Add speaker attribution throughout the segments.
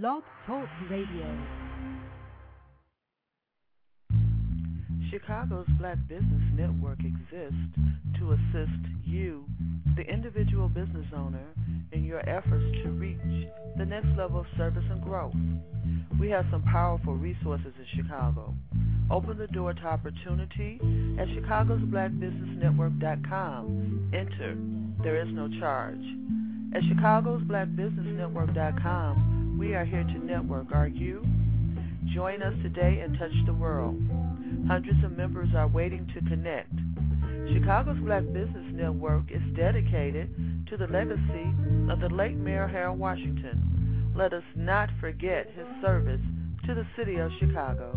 Speaker 1: Blog Talk Radio.
Speaker 2: Chicago's Black Business Network exists to assist you, the individual business owner, in your efforts to reach the next level of service and growth. We have some powerful resources in Chicago. Open the door to opportunity at chicagosblackbusinessnetwork.com. Enter. There is no charge. At chicagosblackbusinessnetwork.com, we are here to network. Are you? Join us today and touch the world. Hundreds of members are waiting to connect. Chicago's Black Business Network is dedicated to the legacy of the late Mayor Harold Washington. Let us not forget his service to the city of Chicago.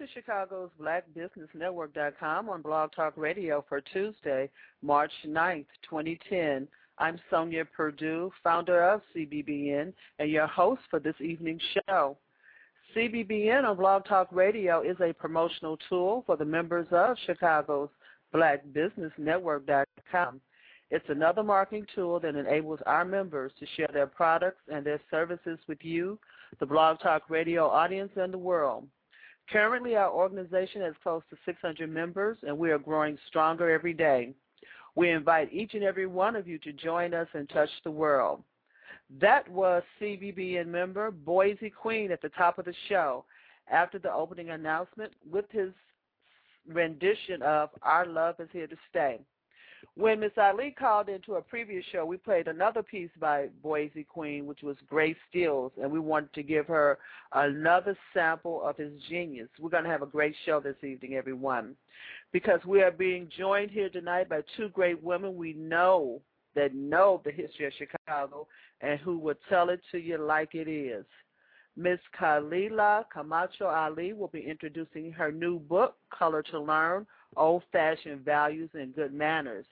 Speaker 2: To Chicago's BlackBusinessNetwork.com on Blog Talk Radio for Tuesday, March 9th, 2010. I'm Sonja Perdue, founder of CBBN and your host for this evening's show. CBBN on Blog Talk Radio is a promotional tool for the members of Chicago's BlackBusinessNetwork.com. It's another marketing tool that enables our members to share their products and their services with you, the Blog Talk Radio audience, and the world. Currently, our organization has close to 600 members, and we are growing stronger every day. We invite each and every one of you to join us and touch the world. That was CBBN member Boise Queen at the top of the show after the opening announcement with his rendition of Our Love is Here to Stay. When Miss Ali called into a previous show, we played another piece by Boise Queen, which was Grace Stills, and we wanted to give her another sample of his genius. We're going to have a great show this evening, everyone, because we are being joined here tonight by two great women we know that know the history of Chicago and who will tell it to you like it is. Miss Khalilah Camacho Ali will be introducing her new book, Color to Learn Old-Fashioned Values and Good Manners.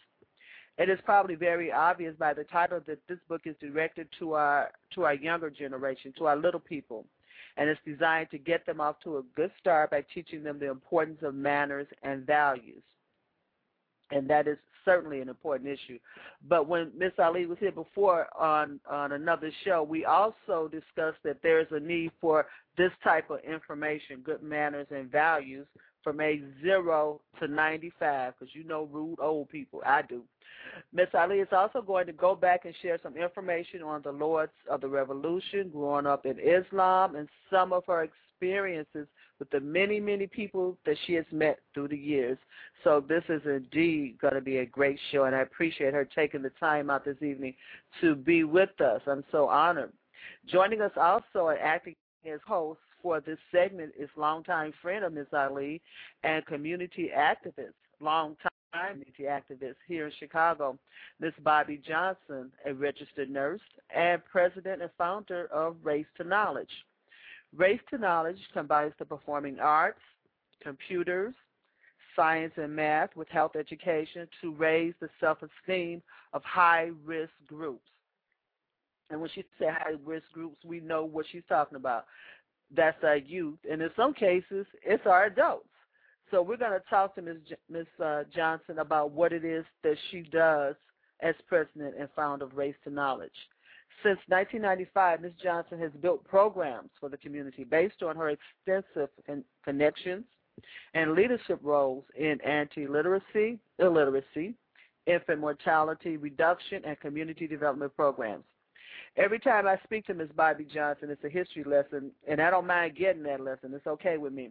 Speaker 2: It is probably very obvious by the title that this book is directed to our to our younger generation, to our little people, and it's designed to get them off to a good start by teaching them the importance of manners and values. And that is certainly an important issue. But when Miss Ali was here before on on another show, we also discussed that there is a need for this type of information, good manners and values, from age zero to 95, because you know rude old people. I do. Miss Ali is also going to go back and share some information on the Lords of the Revolution, growing up in Islam, and some of her experiences with the many, many people that she has met through the years. So this is indeed going to be a great show, and I appreciate her taking the time out this evening to be with us. I'm so honored. Joining us also and acting as host for this segment is longtime friend of Ms. Ali and community activist, longtime community activist here in Chicago, Ms. Bobbie Johnson, a registered nurse and president and founder of Race to Knowledge. Race to Knowledge combines the performing arts, computers, science, and math with health education to raise the self-esteem of high-risk groups. And when she said high-risk groups, we know what she's talking about. That's our youth, and in some cases, it's our adults. So we're going to talk to Ms. J- Ms. Uh, Johnson about what it is that she does as president and founder of Race to Knowledge. Since 1995, Ms. Johnson has built programs for the community based on her extensive connections and leadership roles in anti-literacy, illiteracy, infant mortality reduction, and community development programs. Every time I speak to Ms. Bobbie Johnson, it's a history lesson, and I don't mind getting that lesson. It's okay with me.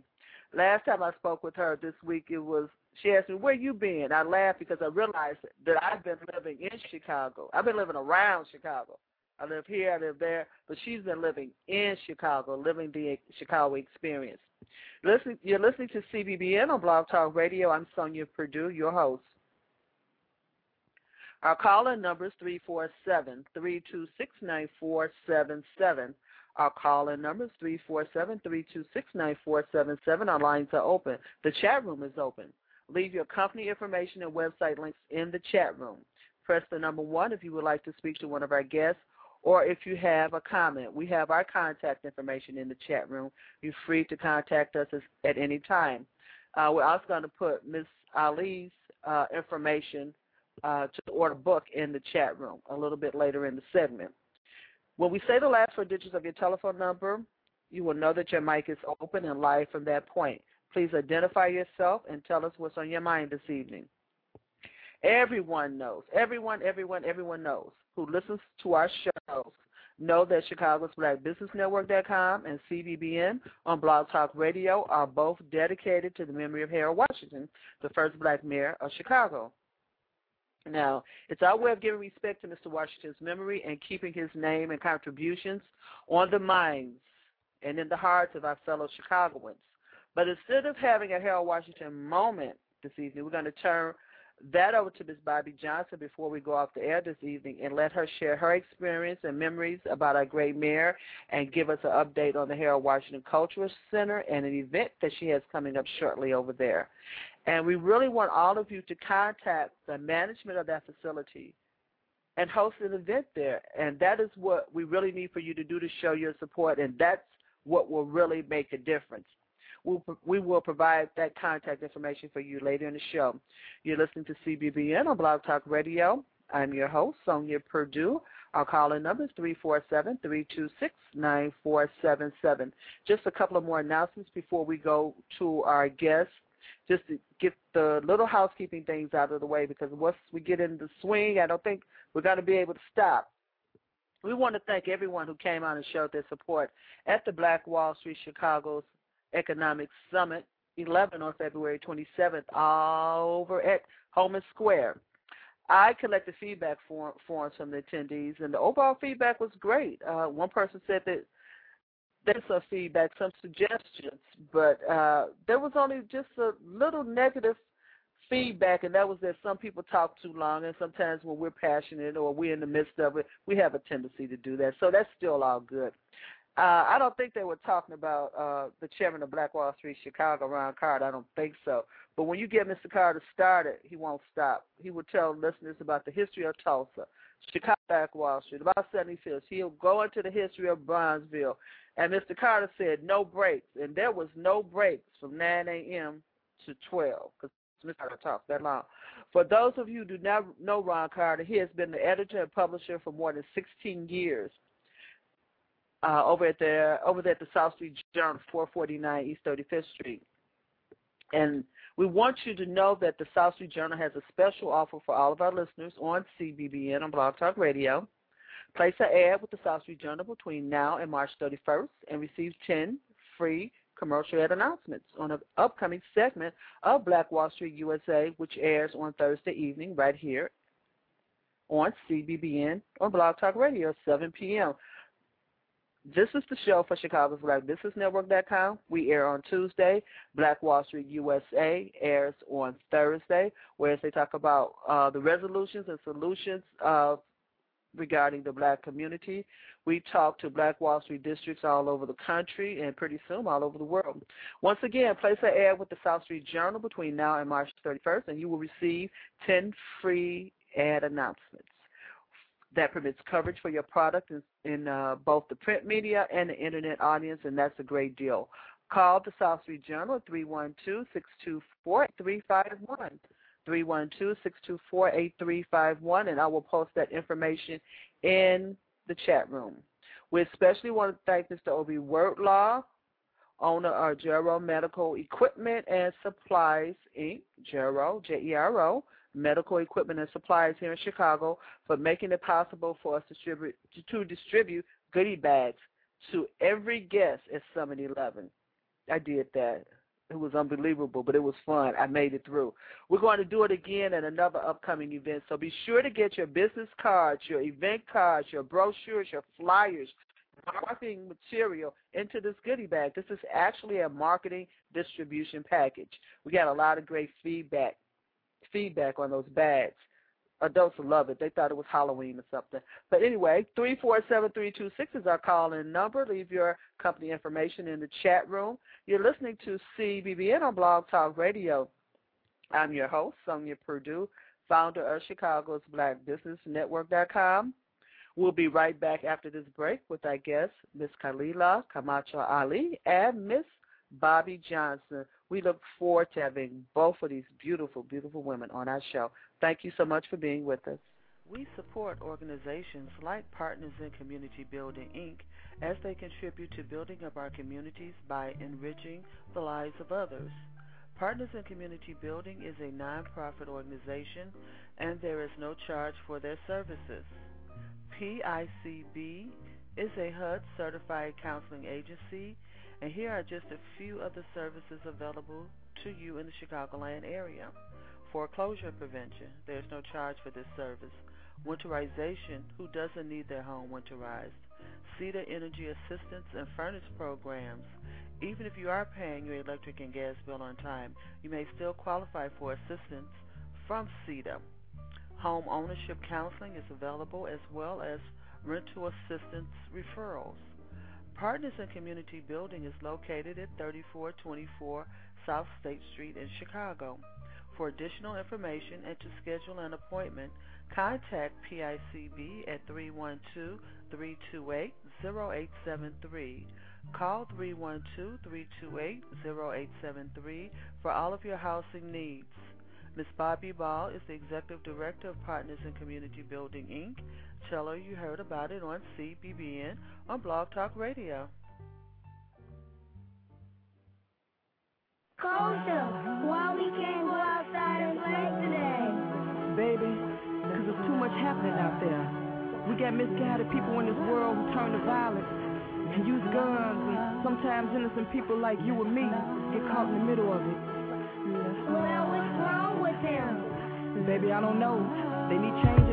Speaker 2: Last time I spoke with her this week, it was she asked me, "Where you been?" I laughed because I realized that I've been living in Chicago. I've been living around Chicago. I live here, I live there, but she's been living in Chicago, living the Chicago experience. Listen, you're listening to CBBN on Blog Talk Radio. I'm Sonja Perdue, your host. Our call-in number is 347-326-9477. Our call-in number is 347-326-9477. Our lines are open. The chat room is open. Leave your company information and website links in the chat room. Press the number one if you would like to speak to one of our guests or if you have a comment. We have our contact information in the chat room. You're free to contact us at any time. Uh, we're also going to put Ms. Ali's uh, information uh, to order book in the chat room a little bit later in the segment. When we say the last four digits of your telephone number, you will know that your mic is open and live from that point. Please identify yourself and tell us what's on your mind this evening. Everyone knows, everyone, everyone, everyone knows who listens to our shows know that Chicago's BlackBusinessNetwork.com and CBBN on Blog Talk Radio are both dedicated to the memory of Harold Washington, the first black mayor of Chicago. Now, it's our way of giving respect to Mr. Washington's memory and keeping his name and contributions on the minds and in the hearts of our fellow Chicagoans. But instead of having a Harold Washington moment this evening, we're going to turn that over to Ms. Bobbie Johnson before we go off the air this evening and let her share her experience and memories about our great mayor and give us an update on the Harold Washington Cultural Center and an event that she has coming up shortly over there. And we really want all of you to contact the management of that facility and host an event there. And that is what we really need for you to do to show your support, and that's what will really make a difference. We'll, we will provide that contact information for you later in the show. You're listening to CBBN on Blog Talk Radio. I'm your host, Sonja Perdue. Our call-in number is 347-326-9477. Just a couple of more announcements before we go to our guests just to get the little housekeeping things out of the way because once we get in the swing, I don't think we're going to be able to stop. We want to thank everyone who came out and showed their support at the Black Wall Street Chicago's Economic Summit 11 on February 27th all over at Homan Square. I collected feedback forms from the attendees, and the overall feedback was great. Uh, one person said that there's some feedback, some suggestions, but uh, there was only just a little negative feedback, and that was that some people talk too long, and sometimes when we're passionate or we're in the midst of it, we have a tendency to do that. So that's still all good. Uh, I don't think they were talking about uh, the chairman of Black Wall Street Chicago, Ron Card. I don't think so. But when you get Mr. Carter started, he won't stop. He will tell listeners about the history of Tulsa, Chicago, Black Wall Street, about 75th. He'll go into the history of Bronzeville. And Mr. Carter said no breaks, and there was no breaks from 9 a.m. to 12 because Mr. Carter talked that long. For those of you who do not know Ron Carter, he has been the editor and publisher for more than 16 years. Uh, over at the over there at the South Street Journal, 449 East 35th Street. And we want you to know that the South Street Journal has a special offer for all of our listeners on CBBN on Blog Talk Radio. Place an ad with the South Street Journal between now and March 31st and receive 10 free commercial ad announcements on an upcoming segment of Black Wall Street USA, which airs on Thursday evening right here on CBBN on Blog Talk Radio, 7 p.m. This is the show for Chicago's Black Business Network.com. We air on Tuesday. Black Wall Street USA airs on Thursday, where they talk about uh, the resolutions and solutions of regarding the black community. We talk to Black Wall Street districts all over the country and pretty soon all over the world. Once again, place an ad with the South Street Journal between now and March 31st, and you will receive 10 free ad announcements. That permits coverage for your product in, uh, both the print media and the internet audience, and that's a great deal. Call the South Street Journal at 312 624 351. 312-624-8351, and I will post that information in the chat room. We especially want to thank Mr. Obi Wordlaw, owner of Jero Medical Equipment and Supplies, Inc., Jero, J-E-R-O, Medical Equipment and Supplies here in Chicago, for making it possible for us to distribute, to distribute goodie bags to every guest at Summit 11. I did that it was unbelievable, but it was fun. I made it through. We're going to do it again at another upcoming event. So be sure to get your business cards, your event cards, your brochures, your flyers, marketing material into this goodie bag. This is actually a marketing distribution package. We got a lot of great feedback feedback on those bags adults love it. They thought it was Halloween or something. But anyway, three four seven three two six is our call-in number. Leave your company information in the chat room. You're listening to CBBN on Blog Talk Radio. I'm your host, Sonja Perdue, founder of Chicago's Black Business Network.com. We'll be right back after this break with our guests, Miss Khalilah Camacho Ali and Miss Bobbie Johnson. We look forward to having both of these beautiful, beautiful women on our show. Thank you so much for being with us.
Speaker 3: We support organizations like Partners in Community Building, Inc., as they contribute to building up our communities by enriching the lives of others. Partners in Community Building is a nonprofit organization, and there is no charge for their services. PICB is a HUD certified counseling agency, and here are just a few of the services available to you in the Chicagoland area. Foreclosure prevention, there's no charge for this service. Winterization, who doesn't need their home winterized? CEDA Energy Assistance and Furnace Programs. Even if you are paying your electric and gas bill on time, you may still qualify for assistance
Speaker 2: from CEDA. Home ownership counseling is available as well as rental assistance referrals. Partners in Community Building is located at 3424 South State Street in Chicago. For additional information and to schedule an appointment, contact PICB at 312-328-0873. Call 312-328-0873 for all of your housing needs. Ms. Bobby Ball is the Executive Director of Partners in Community Building, Inc. Tell her you heard about it on CBBN on Blog Talk Radio.
Speaker 4: Kosha, why we can't go outside and play today?
Speaker 5: Baby, because there's too much happening out there. We got misguided people in this world who turn to violence and use guns, and sometimes innocent people like you and me get caught in the middle of it.
Speaker 4: Well, what's wrong with them?
Speaker 5: Baby, I don't know. They need change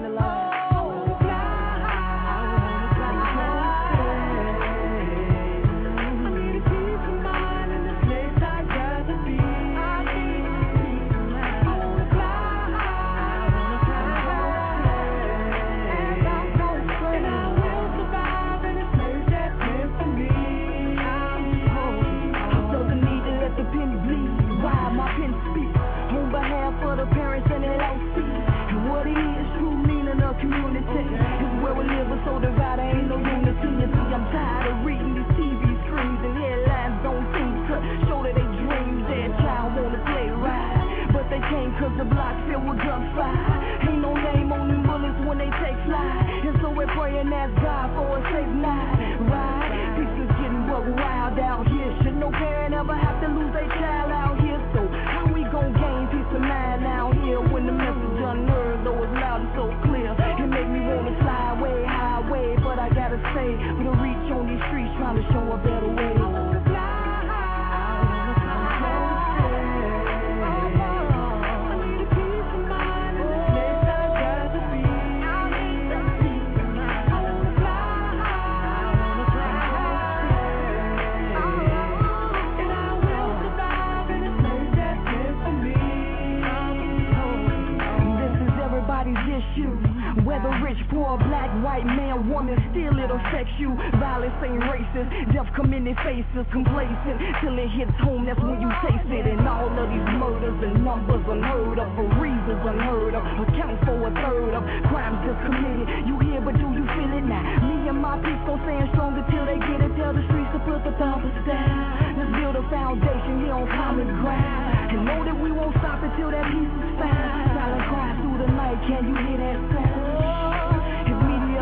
Speaker 5: white, man, woman, still it affects you. Violence ain't racist, death come in their faces, complacent. Till it hits home, that's when you taste it. And all of these murders and numbers unheard of, for reasons unheard of, account for a third of crimes just committed. You hear, but do you feel it now? Me and my people stand stronger till they get it. Tell the streets to put the thumpers down. Let's build a foundation here on common ground. And know that we won't stop until that peace is found. Silent cries through the night, can you hear that sound?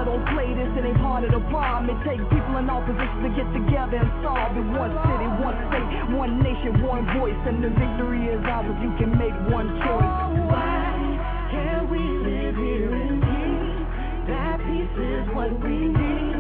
Speaker 5: Don't play this, it ain't part of the problem. It takes people in all positions to get together and solve it. One city, one state, one nation, one voice. And the victory is ours if you can make one choice.
Speaker 4: Why can't we live here in peace? That peace is what we need.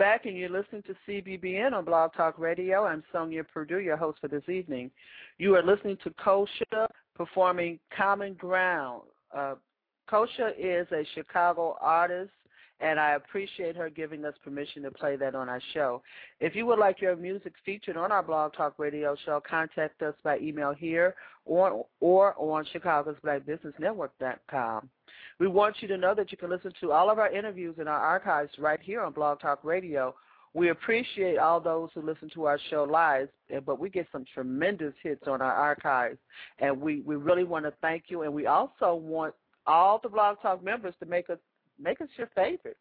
Speaker 2: Back, and you're listening to CBBN on Blog Talk Radio. I'm Sonja Perdue, your host for this evening. You are listening to Kosha performing Common Ground. Uh, Kosha is a Chicago artist, and I appreciate her giving us permission to play that on our show. If you would like your music featured on our Blog Talk Radio show, contact us by email here or, or on Chicago's Black Business Network.com. We want you to know that you can listen to all of our interviews in our archives right here on Blog Talk Radio. We appreciate all those who listen to our show live, but we get some tremendous hits on our archives, and we, we really want to thank you. And we also want all the Blog Talk members to make us make us your favorite.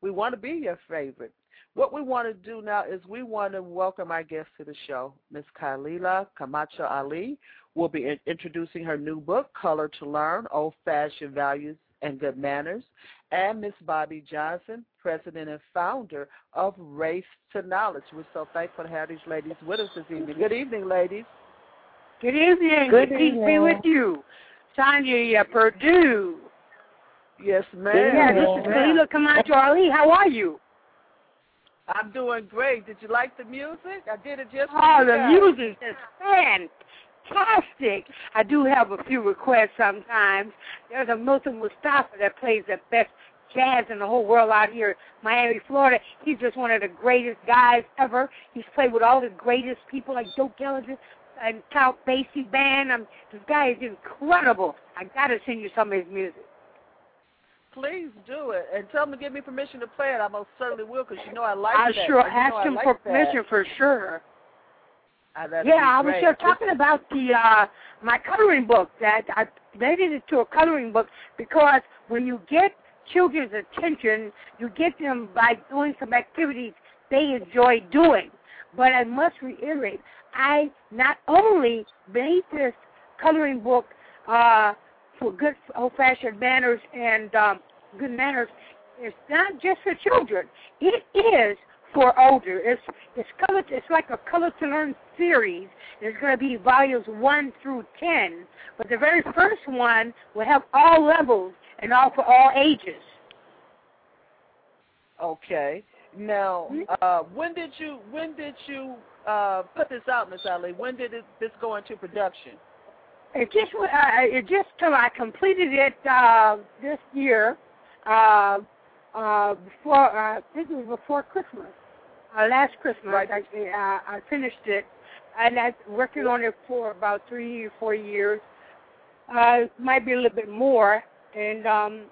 Speaker 2: We want to be your favorite. What we want to do now is we want to welcome our guest to the show, Miss Khalilah Camacho Ali. We'll be introducing her new book, Color to Learn: Old Fashioned Values and Good Manners, and Miss Bobbie Johnson, president and founder of Race to Knowledge. We're so thankful to have these ladies with us this evening. Good evening, ladies.
Speaker 6: Good evening.
Speaker 2: Good
Speaker 6: Peace evening. be with you. Sonja Perdue.
Speaker 2: Yes, ma'am.
Speaker 6: Yeah, this is Khalilah Camacho Ali. How are you?
Speaker 2: I'm doing great. Did you like the music? I did it just
Speaker 6: Oh, the music is fantastic fantastic. I do have a few requests sometimes. There's a Milton Mustafa that plays the best jazz in the whole world out here, Miami, Florida. He's just one of the greatest guys ever. He's played with all the greatest people like Joe Gallagher and Count Basie Band. Um, this guy is incredible. I gotta send you some of his music.
Speaker 2: Please do it, and tell him to give me permission to play it. I most certainly will, because you know I like
Speaker 6: I
Speaker 2: that.
Speaker 6: Sure,
Speaker 2: I sure
Speaker 6: ask him
Speaker 2: like
Speaker 6: for
Speaker 2: that.
Speaker 6: permission for sure.
Speaker 2: Uh,
Speaker 6: yeah, I
Speaker 2: was
Speaker 6: just talking about the uh my coloring book that I made it into a coloring book because when you get children's attention, you get them by doing some activities they enjoy doing. But I must reiterate, I not only made this coloring book uh for good old-fashioned manners and um, good manners. It's not just for children. It is for older. It's it's color. It's like a color to learn series. There's going to be volumes one through ten, but the very first one will have all levels and all for all ages.
Speaker 2: Okay. Now,
Speaker 6: hmm?
Speaker 2: uh, when did you when did you uh, put this out, Miss Ali? When did it, this go into production?
Speaker 6: It just uh, it just till I completed it uh, this year. Uh, uh, before uh, I think it was before Christmas uh, last Christmas.
Speaker 2: Right.
Speaker 6: Uh, I finished it, and I've working on it for about three or four years. Uh, might be a little bit more, and um,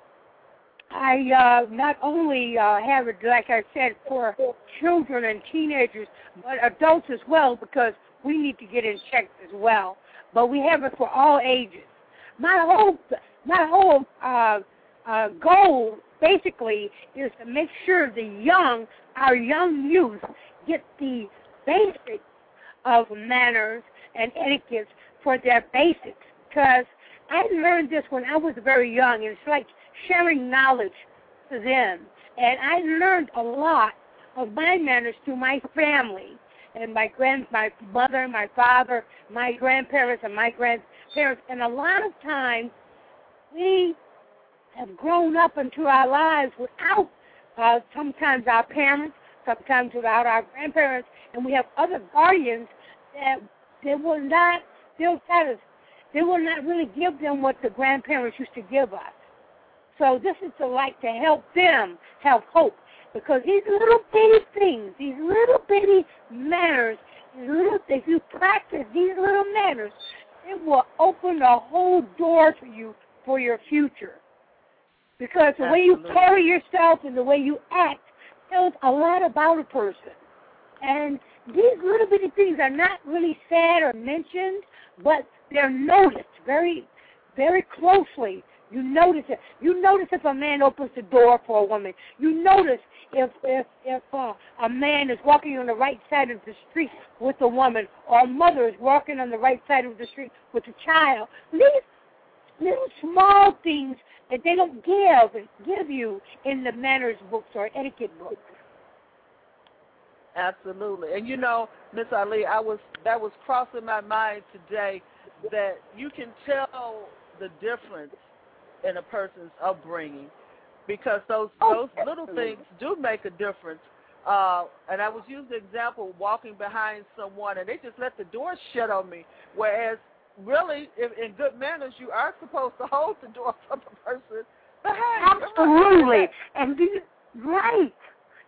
Speaker 6: I uh, not only uh, have it, like I said, for children and teenagers, but adults as well, because we need to get in check as well. But we have it for all ages. My whole my whole uh, uh, goal basically is to make sure the young, our young youth, get the basics of manners and etiquette for their basics. Because I learned this when I was very young, and it's like sharing knowledge to them. And I learned a lot of my manners through my family and my grand, my mother, my father, my grandparents, and my grandparents. And a lot of times, we have grown up into our lives without uh, sometimes our parents, sometimes without our grandparents, and we have other guardians that they will not still satisfy. They will not really give them what the grandparents used to give us. So this is to like to help them have hope because these little bitty things, these little bitty manners, these little if you practice these little manners, it will open a whole door for you for your future. Because the way you carry yourself and the way you act tells a lot about a person. And these little bitty things are not really said or mentioned, but they're noticed very, very closely. You notice it. You notice if a man opens the door for a woman. You notice if if if uh, a man is walking on the right side of the street with a woman, or a mother is walking on the right side of the street with a child. These little small things that they don't give give you in the manners books or etiquette books.
Speaker 2: Absolutely, and you know, Miss Ali, I was that was crossing my mind today that you can tell the difference in a person's upbringing because those
Speaker 6: oh,
Speaker 2: those little things do make a difference uh, and I was using the example walking behind someone, and they just let the door shut on me. Whereas, really, if, in good manners, you are supposed to hold the door for the person behind.
Speaker 6: Absolutely, and do you, right?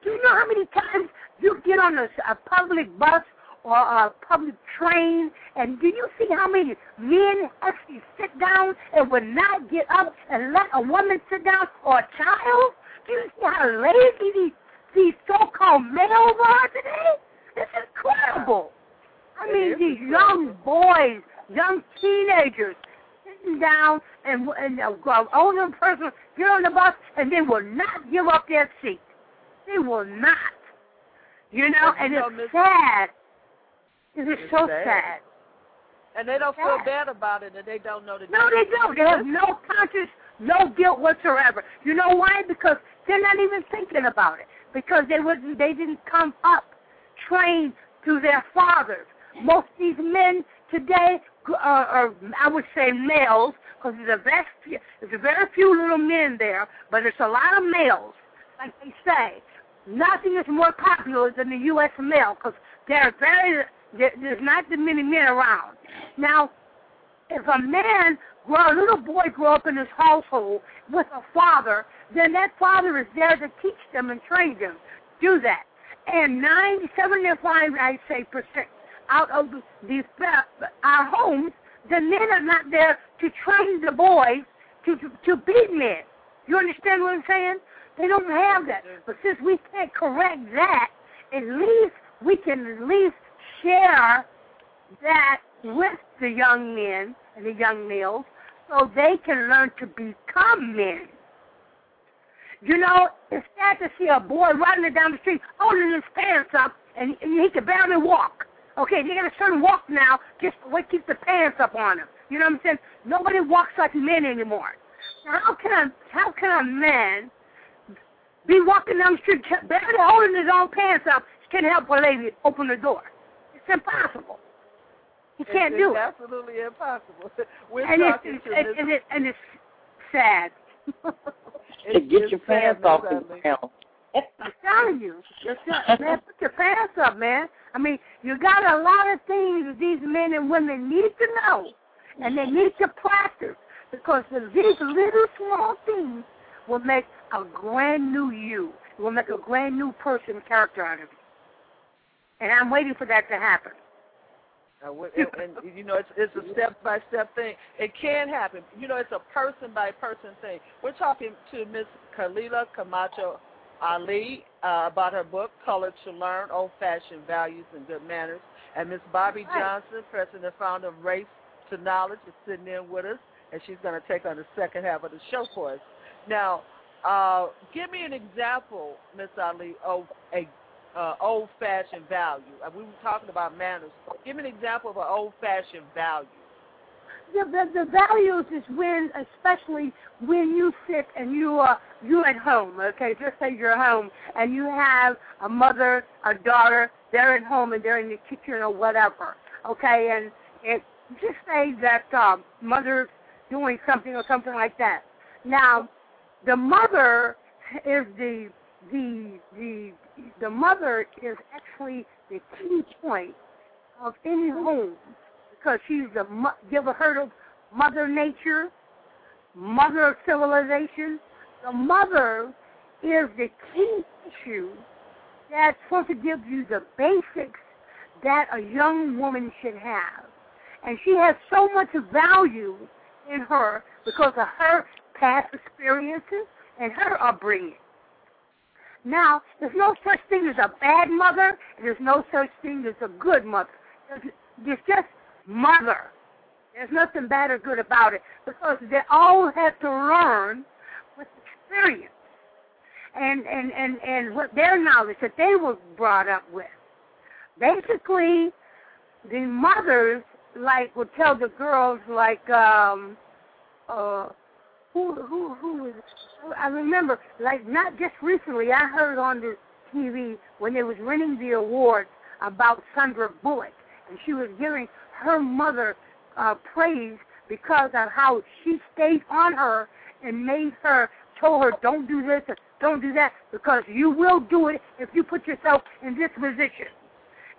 Speaker 6: Do you know how many times you get on a, a public bus or a public train, and do you see how many men actually sit down and would not get up and let a woman sit down or a child? Do you see how lazy these these so-called males are today? It's incredible. I mean, these young boys, young teenagers, sitting down and and uh, older person get on the bus and they will not give up their seat. They will not. You know, and it's sad. It is so sad.
Speaker 2: And they don't feel bad about it, and they don't know the.
Speaker 6: No, they don't. They have no conscience, no guilt whatsoever. You know why? Because they're not even thinking about it. Because they wouldn't, they didn't come up trained to their fathers. Most of these men today uh, are, I would say, males, because there's a few, there's a very few little men there, but there's a lot of males. Like they say, nothing is more popular than the U.S. male, because they're very there's not that many men around. Now, if a man, grow, a little boy grew up in his household with a father, then that father is there to teach them and train them. Do that. And 9, 75, I say, percent out of these uh, our homes, the men are not there to train the boys to, to, to be men. You understand what I'm saying? They don't have that. But since we can't correct that, at least we can at least share that with the young men and the young males so they can learn to become men. You know, it's sad to see a boy running down the street holding his pants up and, and he can barely walk. Okay, they got a certain walk now just to keep the pants up on him. You know what I'm saying? Nobody walks like men anymore. Now, how can a how can a man be walking down the street barely holding his own pants up? he can't help a lady open the door. It's impossible. You can't
Speaker 2: it's,
Speaker 6: do
Speaker 2: it's
Speaker 6: it.
Speaker 2: Absolutely impossible. We're
Speaker 6: and
Speaker 2: talking
Speaker 6: it's,
Speaker 2: to
Speaker 6: and, and, it, and it's sad.
Speaker 2: to
Speaker 7: get your pants off the ground.
Speaker 6: I'm telling you, man, put your pants up, man. I mean, you got a lot of things that these men and women need to know, and they need to practice because these little small things will make a brand new you. It will make a brand new person character out of you and I'm waiting for that to happen.
Speaker 2: Uh, and, and you know, it's it's a step by step thing. It can happen. You know, it's a person by person thing. We're talking to Miss Khalilah Camacho Ali uh, about her book, Color to Learn: Old Fashioned Values and Good Manners, and Miss Bobbie
Speaker 6: right.
Speaker 2: Johnson, president and founder of Race to Knowledge, is sitting in with us, and she's going to take on the second half of the show for us. Now, uh, give me an example, Miss Ali, of a uh, old-fashioned value? We were talking about manners. Give me an example of an old-fashioned value.
Speaker 6: The, the, the values is when, especially when you sit and you are you at home. Okay, just say you're home and you have a mother, a daughter. They're at home and they're in the kitchen or whatever. Okay, and it just say that um, mother's doing something or something like that. Now, the mother is the the the the mother is actually the key point of any home because she's the you ever heard of Mother Nature, Mother of Civilization? The mother is the key issue that's supposed to give you the basics that a young woman should have. And she has so much value in her because of her past experiences and her upbringing. Now, there's no such thing as a bad mother, and there's no such thing as a good mother. There's just mother. There's nothing bad or good about it because they all have to learn with experience and and and and what their knowledge that they were brought up with. Basically, the mothers like would tell the girls like um uh who who who was I remember like not just recently I heard on the TV when they was winning the awards about Sandra Bullock and she was giving her mother uh, praise because of how she stayed on her and made her told her, don't do this don't do that, because you will do it if you put yourself in this position.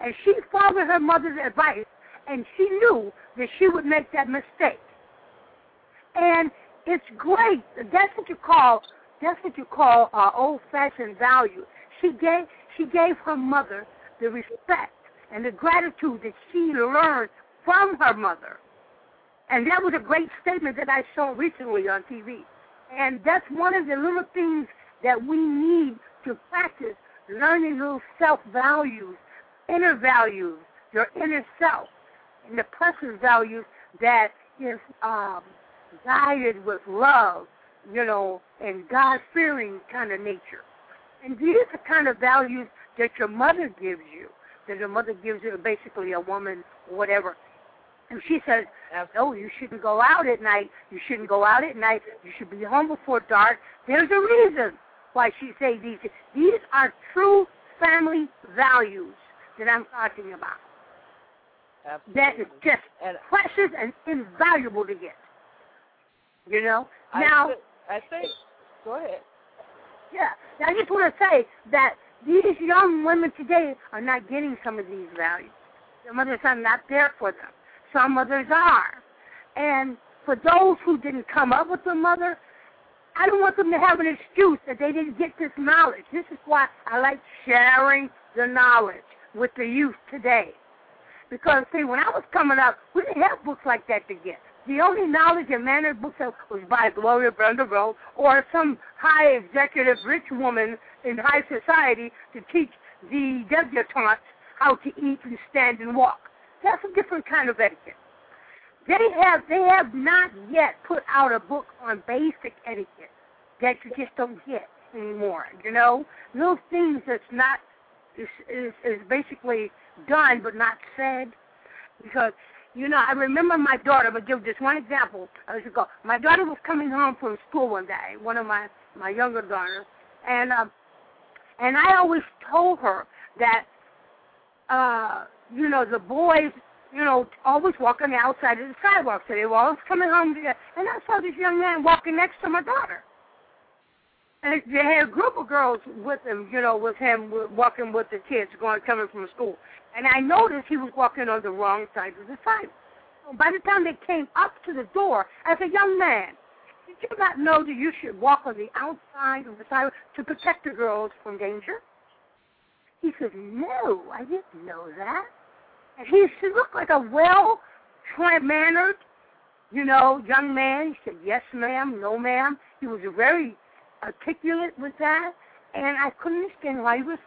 Speaker 6: And she followed her mother's advice, and she knew that she would make that mistake. And it's great. That's what you call that's what you call uh, old-fashioned value. She gave she gave her mother the respect and the gratitude that she learned from her mother. And that was a great statement that I saw recently on TV. And that's one of the little things that we need to practice learning those self values, inner values, your inner self, and the precious values that is um, guided with love, you know, and God fearing kind of nature. And these are the kind of values that your mother gives you, that your mother gives you, basically a woman, whatever. And she says, "Oh, you shouldn't go out at night. You shouldn't go out at night. You should be home before dark." There's a reason why she say these. These are true family values that I'm talking about.
Speaker 2: Absolutely.
Speaker 6: That is just
Speaker 2: and
Speaker 6: precious and invaluable to get. You know. Now,
Speaker 2: I think. Go ahead.
Speaker 6: Yeah, I just want to say that these young women today are not getting some of these values. Their mothers are not there for them. Some mothers are. And for those who didn't come up with a mother, I don't want them to have an excuse that they didn't get this knowledge. This is why I like sharing the knowledge with the youth today. Because, see, when I was coming up, we didn't have books like that to get. The only knowledge and manner books was by Gloria Vanderbilt or some high executive rich woman in high society to teach the debutantes how to eat and stand and walk. That's a different kind of etiquette. They have they have not yet put out a book on basic etiquette that you just don't get anymore. You know, those things that's not is is, is basically done but not said because you know, I remember my daughter, but give just one example. I was go. My daughter was coming home from school one day, one of my my younger daughters, and um, and I always told her that, uh, you know, the boys, you know, always walk on the outside of the sidewalk, so they were always coming home together. And I saw this young man walking next to my daughter. And they had a group of girls with him, you know, with him walking with the kids going coming from school. And I noticed he was walking on the wrong side of the sidewalk. By the time they came up to the door, I said, young man, did you not know that you should walk on the outside of the sidewalk to protect the girls from danger? He said, no, I didn't know that. And he looked like a well-mannered, you know, young man. He said, yes, ma'am, no, ma'am. He was very articulate with that, and I couldn't understand why he was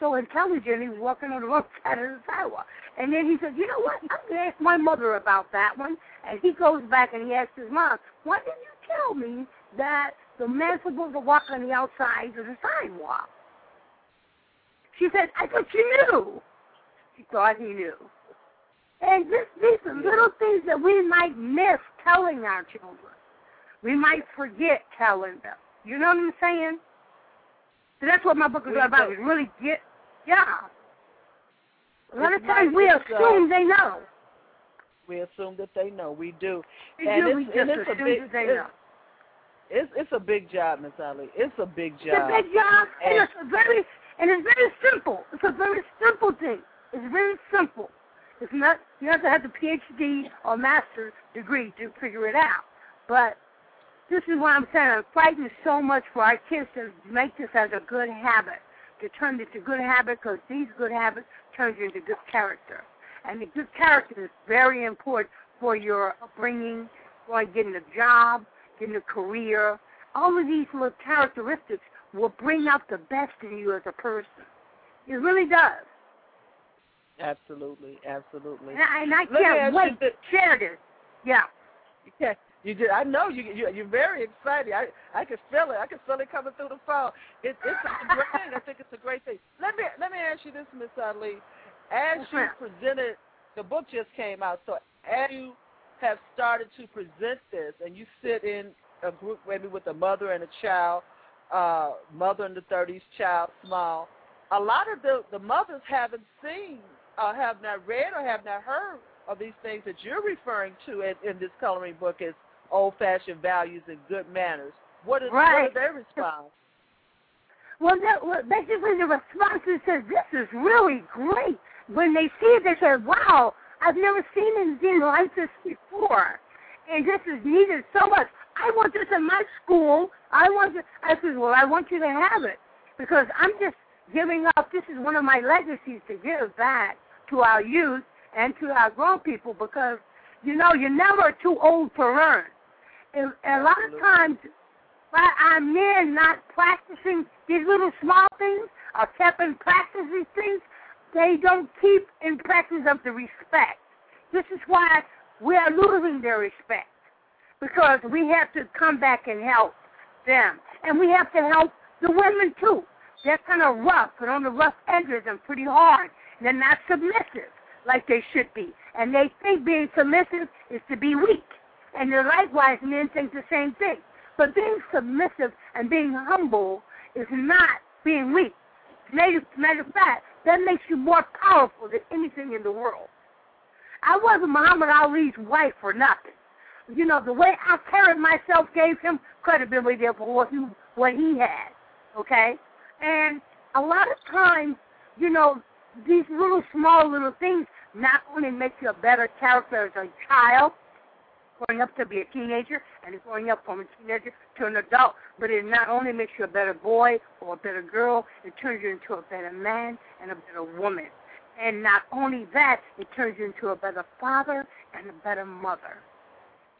Speaker 6: so intelligent. He was walking on the wrong side of the sidewalk. And then he said, you know what? I'm going to ask my mother about that one. And he goes back and he asks his mom, why didn't you tell me that the man's supposed to walk on the outside of the sidewalk? She said, I thought you knew. She thought he knew. And this, these are little things that we might miss telling our children. We might forget telling them. You know what I'm saying? So that's what my book is all about. Is really get, yeah. A lot of times we assume they know.
Speaker 2: We assume that they know. We do.
Speaker 6: We
Speaker 2: and
Speaker 6: do.
Speaker 2: It's,
Speaker 6: We just
Speaker 2: and it's
Speaker 6: assume
Speaker 2: a big,
Speaker 6: that they
Speaker 2: it's,
Speaker 6: know.
Speaker 2: It's it's a big job, Miss Ali. It's a big job.
Speaker 6: It's a big job, and
Speaker 2: And-
Speaker 6: it's a very and it's very simple. It's a very simple thing. It's very simple. It's not you have to have the PhD or master's degree to figure it out. But this is what I'm saying. I'm fighting so much for our kids to make this as a good habit, to turn it to good habit, because these good habits turn you into good character. And the good character is very important for your upbringing, for getting a job, getting a career. All of these little characteristics will bring out the best in you as a person. It really does.
Speaker 2: Absolutely, absolutely.
Speaker 6: And I, and I
Speaker 2: Let me ask
Speaker 6: can't wait to share this. Yeah.
Speaker 2: Yeah, you did. I know you. you you're very excited. I I can feel it. I can feel it coming through the phone. It, it's a great thing. I think it's a great thing. Let me let me ask you this, Miss Ali. As
Speaker 6: Yes,
Speaker 2: you
Speaker 6: ma'am.
Speaker 2: presented, the book just came out. So as you have started to present this, and you sit in a group maybe with a mother and a child, uh, mother in the 30s, child small. A lot of the the mothers haven't seen, uh, have not read, or have not heard of these things that you're referring to in, in this coloring book as old-fashioned values and good manners. What is
Speaker 6: right.
Speaker 2: what is their response?
Speaker 6: Well, that, well, basically the response is that this is really great. When they see it, they say, "Wow, I've never seen anything like this before, and this is needed so much. I want this in my school. I want this." I said, "Well, I want you to have it because I'm just giving up. This is one of my legacies to give back to our youth and to our grown people because you know you're never too old to learn. And a lot of times, by our men not practicing these little small things or kept in practice these things, they don't keep in practice of the respect. This is why we are losing their respect because we have to come back and help them, and we have to help the women too. They're kind of rough and on the rough edges and pretty hard. They're not submissive like they should be. And they think being submissive is to be weak. And likewise, men think the same thing. But being submissive and being humble is not being weak. Matter, matter of fact, that makes you more powerful than anything in the world. I wasn't Muhammad Ali's wife for nothing. You know, the way I carried myself gave him credibility for what he, what he had. Okay? And a lot of times, you know, these little small little things not only make you a better character as a child, growing up to be a teenager, and growing up from a teenager to an adult, but it not only makes you a better boy or a better girl, it turns you into a better man and a better woman. And not only that, it turns you into a better father and a better mother.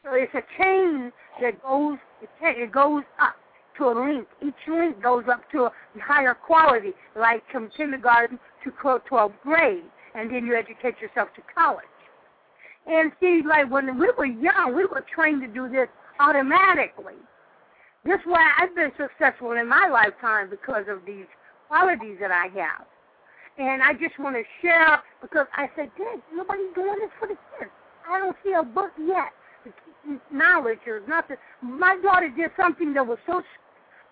Speaker 6: So it's a chain that goes, it goes up to a link. Each link goes up to a higher quality, like from kindergarten to to a grade, and then you educate yourself to college. And see, like when we were young, we were trained to do this automatically. This is why I've been successful in my lifetime because of these qualities that I have. And I just want to share because I said, Dad, nobody's doing this for the kids. I don't see a book yet. Knowledge or nothing. My daughter did something that was so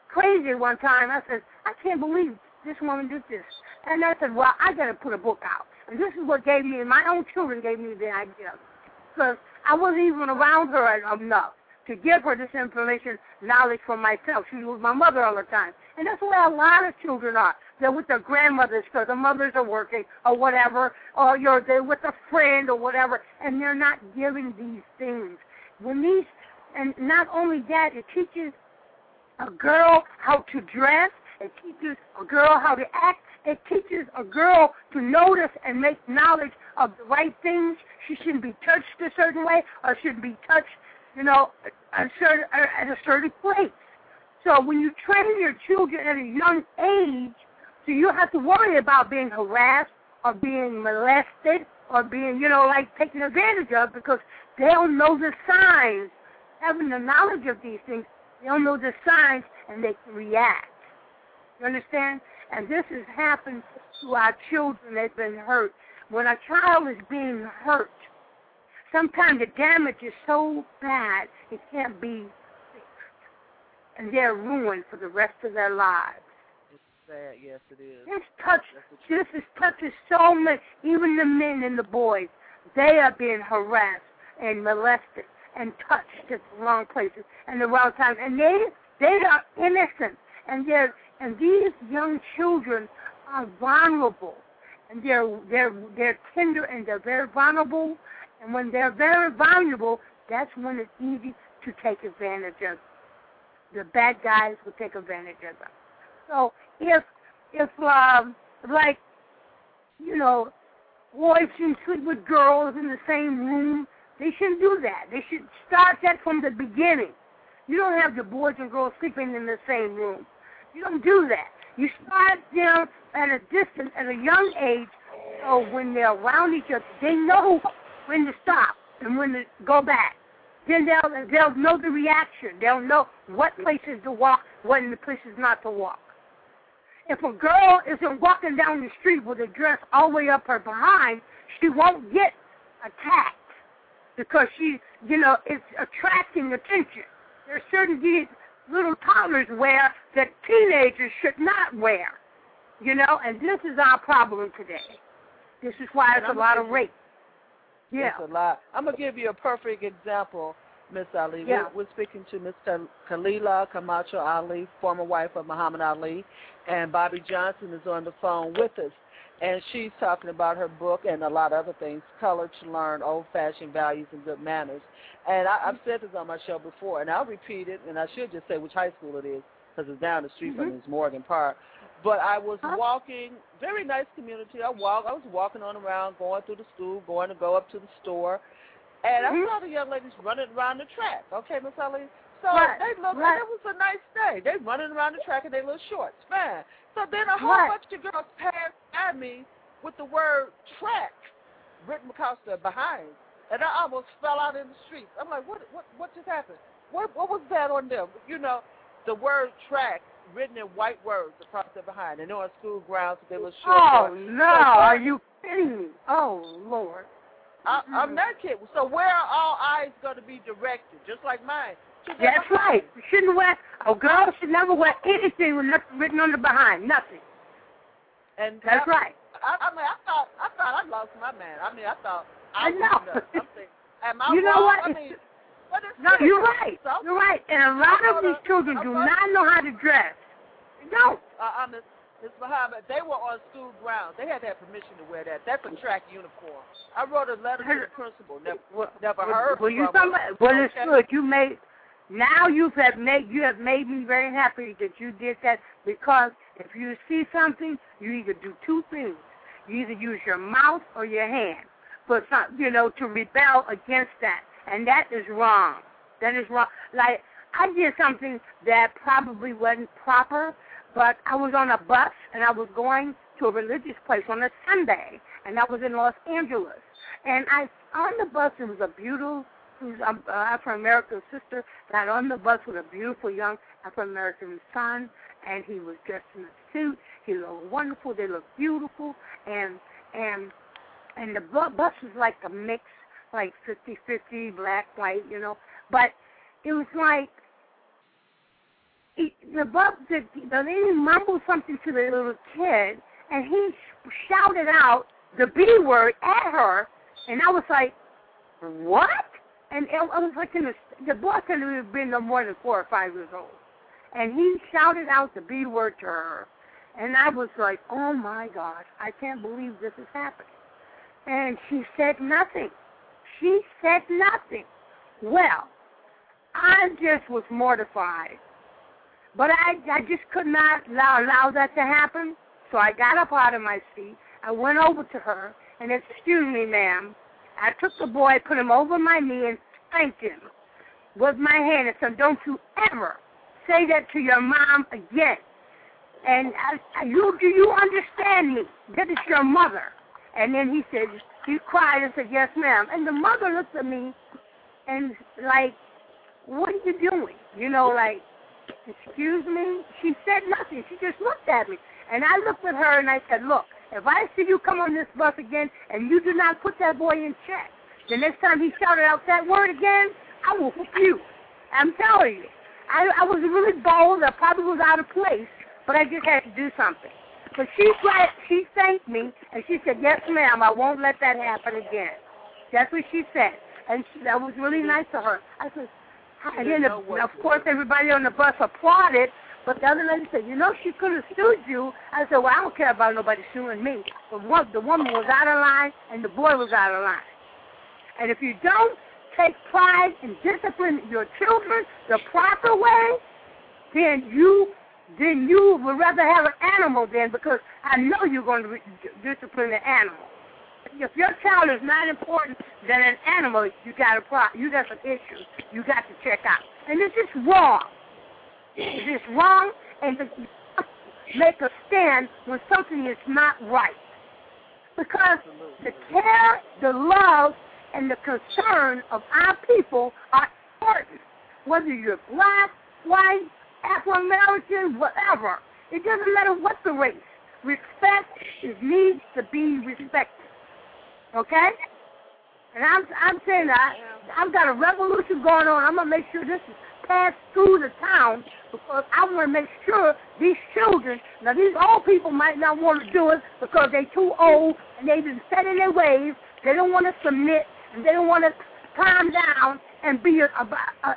Speaker 6: crazy one time. I said, I can't believe this woman did this. And I said, well, I got to put a book out. And this is what gave me, my own children gave me the idea. Because I wasn't even around her enough to give her this information, knowledge for myself. She was my mother all the time. And that's where a lot of children are. They're with their grandmothers because the mothers are working or whatever, or you're they're with a friend or whatever, and they're not giving these things. These, and not only that, it teaches a girl how to dress. It teaches a girl how to act. It teaches a girl to notice and make knowledge of the right things. She shouldn't be touched a certain way or shouldn't be touched, you know, at a certain, at a certain place. So when you train your children at a young age, so you have to worry about being harassed or being molested or being, you know, like taken advantage of because they'll know the signs. Having the knowledge of these things they don't know the signs and they can react. You understand? And this has happened to our children that's been hurt. When a child is being hurt, sometimes the damage is so bad it can't be fixed. And they're ruined for the rest of their lives.
Speaker 2: Sad, yes it is.
Speaker 6: This touch this is touches so many even the men and the boys. They are being harassed and molested and touched at the wrong places and the wrong time. And they they are innocent and they're and these young children are vulnerable and they're they're they're tender and they're very vulnerable and when they're very vulnerable that's when it's easy to take advantage of the bad guys will take advantage of them. So if if um like you know boys can sleep with girls in the same room they shouldn't do that. They should start that from the beginning. You don't have the boys and girls sleeping in the same room. You don't do that. You start them at a distance, at a young age, so when they're around each other, they know when to stop and when to go back. Then they'll they'll know the reaction. They'll know what places to walk, what places not to walk. If a girl isn't walking down the street with a dress all the way up her behind, she won't get attacked because she, you know, it's attracting attention. There are certain these little toddlers wear that teenagers should not wear, you know, and this is our problem today. This is why there's a lot of rape. Yeah.
Speaker 2: It's a lot. I'm gonna give you a perfect example. Miss Ali.
Speaker 6: Yeah.
Speaker 2: We're, we're speaking to Miss Khalilah Camacho Ali, former wife of Muhammad Ali, and Bobbie Johnson is on the phone with us. And she's talking about her book and a lot of other things, Color to Learn, Old-Fashioned Values and Good Manners. And I, I've said this on my show before, and I'll repeat it, and I should just say which high school it is, because it's down the street
Speaker 6: mm-hmm.
Speaker 2: from it's Morgan Park. But I was huh? walking, very nice community. I walk, I was walking on around, going through the school, going to go up to the store, and
Speaker 6: mm-hmm.
Speaker 2: I saw the young ladies running around the track. Okay, Miss Ali. So
Speaker 6: right.
Speaker 2: they looked
Speaker 6: right.
Speaker 2: like it was a nice day. They running around the track in their little shorts. Fine. So then a whole
Speaker 6: right.
Speaker 2: bunch of girls passed by me with the word track written across the behind. And I almost fell out in the streets. I'm like, what what what just happened? What what was that on them? You know, the word track written in white words across their behind. And they're on school grounds with their little short
Speaker 6: Oh no, are you kidding me? Oh Lord.
Speaker 2: I, I'm not kidding. So where are all eyes going to be directed? Just like mine.
Speaker 6: That's right. You shouldn't wear. A girl should never wear anything with nothing written on the behind. Nothing.
Speaker 2: And
Speaker 6: that's
Speaker 2: I,
Speaker 6: right.
Speaker 2: I, I mean, I thought I thought I lost my man. I mean, I thought
Speaker 6: I,
Speaker 2: I
Speaker 6: know.
Speaker 2: Am I
Speaker 6: you know
Speaker 2: wrong?
Speaker 6: what?
Speaker 2: I mean, what is
Speaker 6: no, you're right.
Speaker 2: So,
Speaker 6: you're right. And a lot of these children do not know how to dress. No.
Speaker 2: Uh, I'm Miss Muhammad. They were on school grounds. They had to have permission to wear that. That's a track uniform. I wrote a letter to the principal. Never,
Speaker 6: well,
Speaker 2: never heard
Speaker 6: well, you somebody, Well, it's good. You made now you have made you have made me very happy that you did that because if you see something, you either do two things. You either use your mouth or your hand for some, you know, to rebel against that, and that is wrong. That is wrong. Like I did something that probably wasn't proper, but I was on a bus and I was going to a religious place on a Sunday, and I was in Los Angeles. And I on the bus there was a beautiful who's um, uh, African American sister got on the bus with a beautiful young African American son, and he was dressed in a suit. He looked wonderful. They looked beautiful, and and and the bu- bus was like a mix, like fifty fifty, black, white, you know. But it was like he, the bus, the, the lady mumbled something to the little kid, and he shouted out the B word at her, and I was like, what? And it, I was like in the the boy couldn't have been no more than four or five years old, and he shouted out the B word to her, and I was like, oh my gosh, I can't believe this is happening. And she said nothing. She said nothing. Well, I just was mortified. But I, I just could not allow, allow that to happen. So I got up out of my seat. I went over to her and excuse me, ma'am. I took the boy, put him over my knee, and spanked him with my hand and said, don't you ever say that to your mom again. And I, you, do you understand me? That is your mother. And then he said, he cried and said, yes, ma'am. And the mother looked at me and like, what are you doing? You know, like, excuse me? She said nothing. She just looked at me. And I looked at her and I said, look, if I see you come on this bus again and you do not put that boy in check, the next time he shouted out that word again, I will whoop you. I'm telling you. I, I was really bold. I probably was out of place, but I just had to do something. But she she thanked me and she said, "Yes, ma'am. I won't let that happen again." That's what she said, and she, that was really nice of her. I said, and then the, of course everybody on the bus applauded, but the other lady said, "You know, she could have sued you." I said, "Well, I don't care about nobody suing me. The one, the woman was out of line, and the boy was out of line. And if you don't take pride in discipline your children the proper way, then you then you would rather have an animal then because I know you're going to discipline the animal. If your child is not important than an animal, you got a pro- you got some issues. You got to check out, and this is wrong. It is wrong, and to make a stand when something is not right. Because the care, the love, and the concern of our people are important. Whether you're black, white, Afro-American, whatever. It doesn't matter what the race. Respect is needs to be respected. Okay? And I'm I'm saying that I've got a revolution going on. I'm gonna make sure this is passed through the town because I want to make sure these children. Now these old people might not want to do it because they're too old and they've been set in their ways. They don't want to submit and they don't want to calm down and be an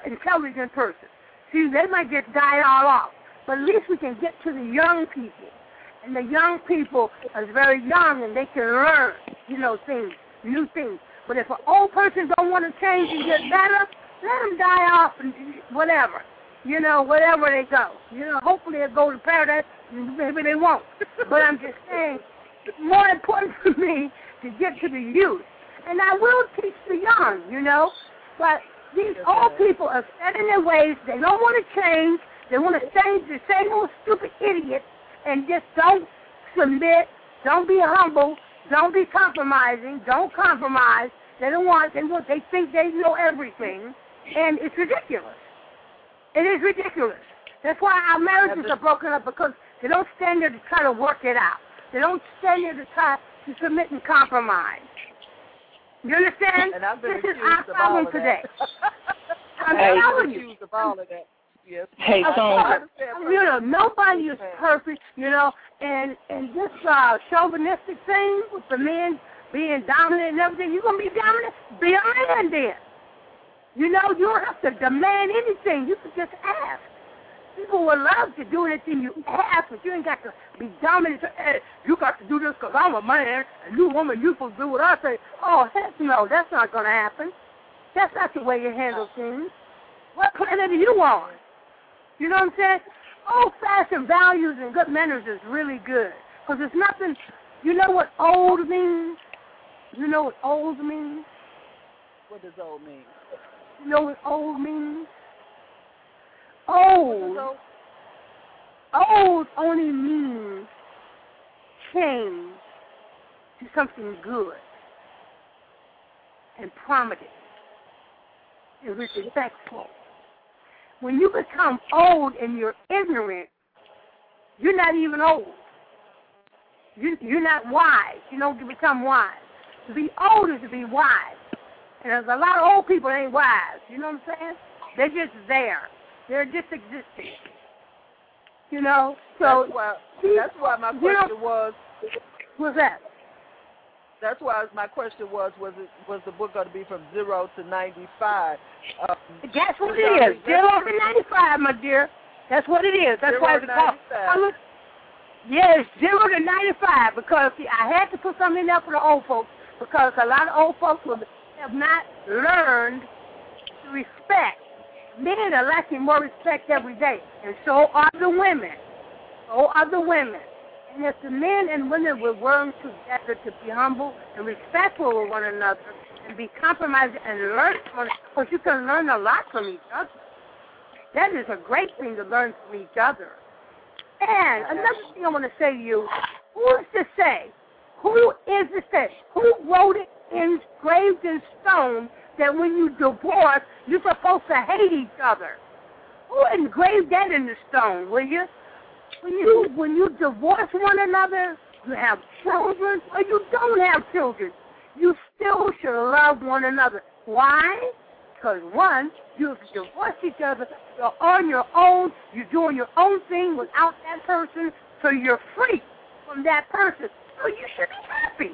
Speaker 6: intelligent person. See, they might just die all off. But at least we can get to the young people. And the young people are very young and they can learn, you know, things, new things. But if an old person don't want to change and get better, let them die off and whatever. You know, whatever they go. You know, hopefully they'll go to paradise. Maybe they won't. but I'm just saying, it's more important for me to get to the youth. And I will teach the young, you know. But these old people are set in their ways. They don't want to change. They want to stay the same old stupid idiots and just don't submit. Don't be humble. Don't be compromising. Don't compromise. They don't want. They want. They think they know everything, and it's ridiculous. It is ridiculous. That's why our marriages are broken up because they don't stand there to try to work it out. They don't stand there to try to submit and compromise. You understand?
Speaker 2: And I've been
Speaker 6: this is
Speaker 2: our
Speaker 6: problem today. I'm telling you.
Speaker 2: Of all of that. Yes.
Speaker 7: Hey, Sonja.
Speaker 6: You know, nobody is perfect, you know, and and this uh chauvinistic thing with the men being dominant and everything, you're gonna be dominant, be a man then. You know, you don't have to demand anything. You can just ask. People will love to do anything you ask, but you ain't got to be dominant. Hey, you got to do this because I'm a man, and you woman, you supposed to do what I say. Oh, heck no, that's not going to happen. That's not the way you handle things. What planet are you on? You know what I'm saying? Old-fashioned values and good manners is really good because it's nothing. You know what old means? You know what old means?
Speaker 2: What does old mean?
Speaker 6: You know what old means? Old. Old only means change to something good and prominent and respectful. When you become old and you're ignorant, you're not even old. You, you're not wise. You don't become wise. To be old is to be wise. And there's a lot of old people that ain't wise. You know what I'm saying? They're just there. They're just existing. You know? So
Speaker 2: that's why that's why my question
Speaker 6: know,
Speaker 2: was
Speaker 6: What's that?
Speaker 2: That's why my question was was it was the book going to be from zero to ninety five? Um,
Speaker 6: that's what it is. Zero to ninety five, my dear. That's what it is. That's why it's called. Yes, zero to ninety five because see, I had to put something in there for the old folks because a lot of old folks will, have not learned to respect. Men are lacking more respect every day, and so are the women. So are the women. And if the men and women will work together to be humble and respectful with one another and be compromised and learn from because you can learn a lot from each other. That is a great thing to learn from each other. And another thing I want to say to you, who is to say, who is to say, who wrote it engraved in stone that when you divorce, you're supposed to hate each other? Who engraved that in the stone, will you? When you when you divorce one another, you have children or you don't have children, you still should love one another. Why? Because one, you've divorced each other, you're on your own, you're doing your own thing without that person, so you're free from that person. So you should be happy.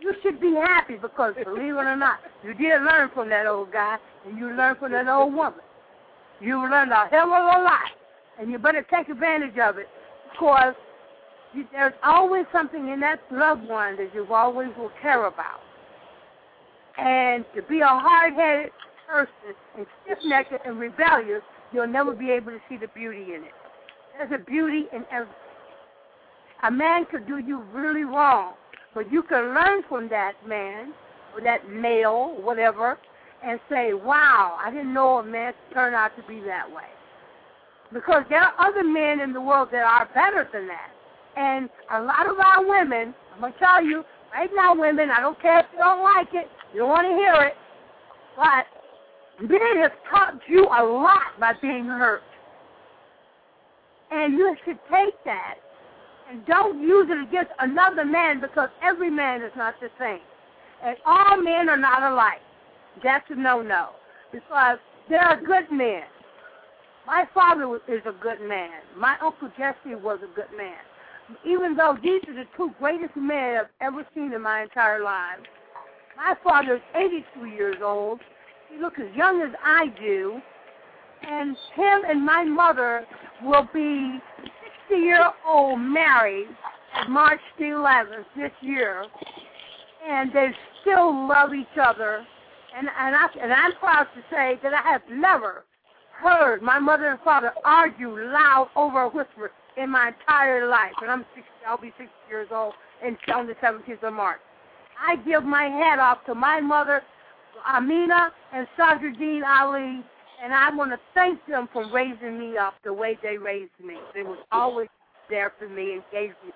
Speaker 6: You should be happy because, believe it or not, you did learn from that old guy and you learned from that old woman. You learned a hell of a lot, and you better take advantage of it because you, there's always something in that loved one that you always will care about. And to be a hard-headed person and stiff-necked and rebellious, you'll never be able to see the beauty in it. There's a beauty in everything. A man could do you really wrong, but you can learn from that man or that male, whatever, and say, wow, I didn't know a man could turn out to be that way. Because there are other men in the world that are better than that. And a lot of our women, I'm going to tell you, right now, women, I don't care if you don't like it, you don't want to hear it, but men have taught you a lot by being hurt. And you should take that and don't use it against another man because every man is not the same. And all men are not alike. That's a no-no. Because there are good men. My father is a good man. My Uncle Jesse was a good man. Even though these are the two greatest men I've ever seen in my entire life. My father is 82 years old. He looks as young as I do, and him and my mother will be 60 year old married March the 11th this year, and they still love each other. And and I and I'm proud to say that I have never heard my mother and father argue loud over a whisper in my entire life. And I'm 60, I'll be 60 years old and on the 17th of March. I give my hat off to my mother, Amina, and Sandra Dean Ali, and I want to thank them for raising me up the way they raised me. They was always there for me and gave me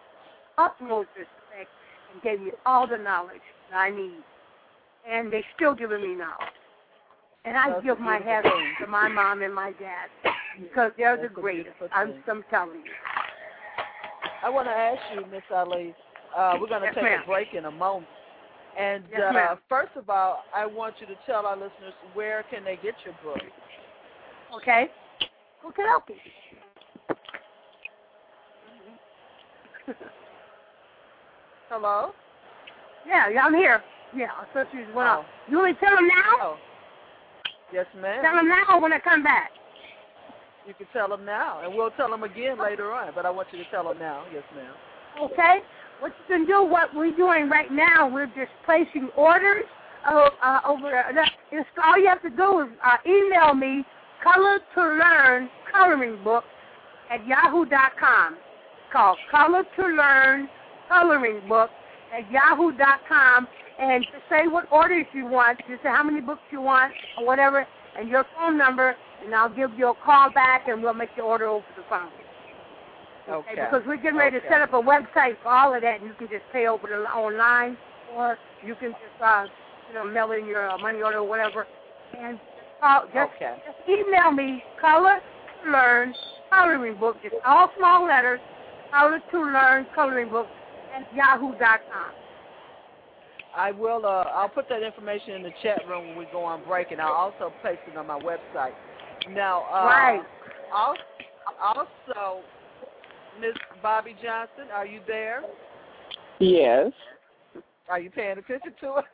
Speaker 6: utmost respect and gave me all the knowledge that I need. And they still giving me knowledge. And I
Speaker 3: That's
Speaker 6: give my hat off to my mom and my dad because they're
Speaker 3: That's
Speaker 6: the greatest. I'm. I'm telling you.
Speaker 3: I want to ask you, Miss Ali. Uh, we're going to
Speaker 6: Yes,
Speaker 3: take a break in a moment. And
Speaker 6: Yes,
Speaker 3: uh, first of all, I want you to tell our listeners where can they get your book.
Speaker 6: Okay? Okay, okay.
Speaker 3: Hello.
Speaker 6: Yeah, yeah, I'm here. Yeah, so she's went
Speaker 3: Oh.
Speaker 6: You want me to tell them now?
Speaker 3: Oh. Yes, ma'am.
Speaker 6: Tell them now or when I come back?
Speaker 3: You can tell them now, and we'll tell them again later on. But I want you to tell them now. Yes, ma'am.
Speaker 6: Okay? What you can do, what we're doing right now, we're just placing orders uh, uh, over there. It's, all you have to do is uh, email me color to learn coloring book at yahoo.com. It's called color to learn coloring book at yahoo.com and just say what orders you want, just say how many books you want or whatever, and your phone number, and I'll give you a call back and we'll make your order over the phone.
Speaker 3: Okay.
Speaker 6: Because we're getting ready
Speaker 3: Okay.
Speaker 6: to set up a website for all of that, and you can just pay over the online, or you can just uh, you know mail in your uh, money order or whatever, and just, call, just,
Speaker 3: Okay.
Speaker 6: just email me color to learn coloring book, just all small letters, color to learn coloring book at yahoo.com.
Speaker 3: I will. Uh, I'll put that information in the chat room when we go on break, and I'll also place it on my website. Now, uh,
Speaker 6: Right.
Speaker 3: al- Also, Miss Bobbie Johnson, are you there?
Speaker 7: Yes.
Speaker 3: Are you paying attention to it?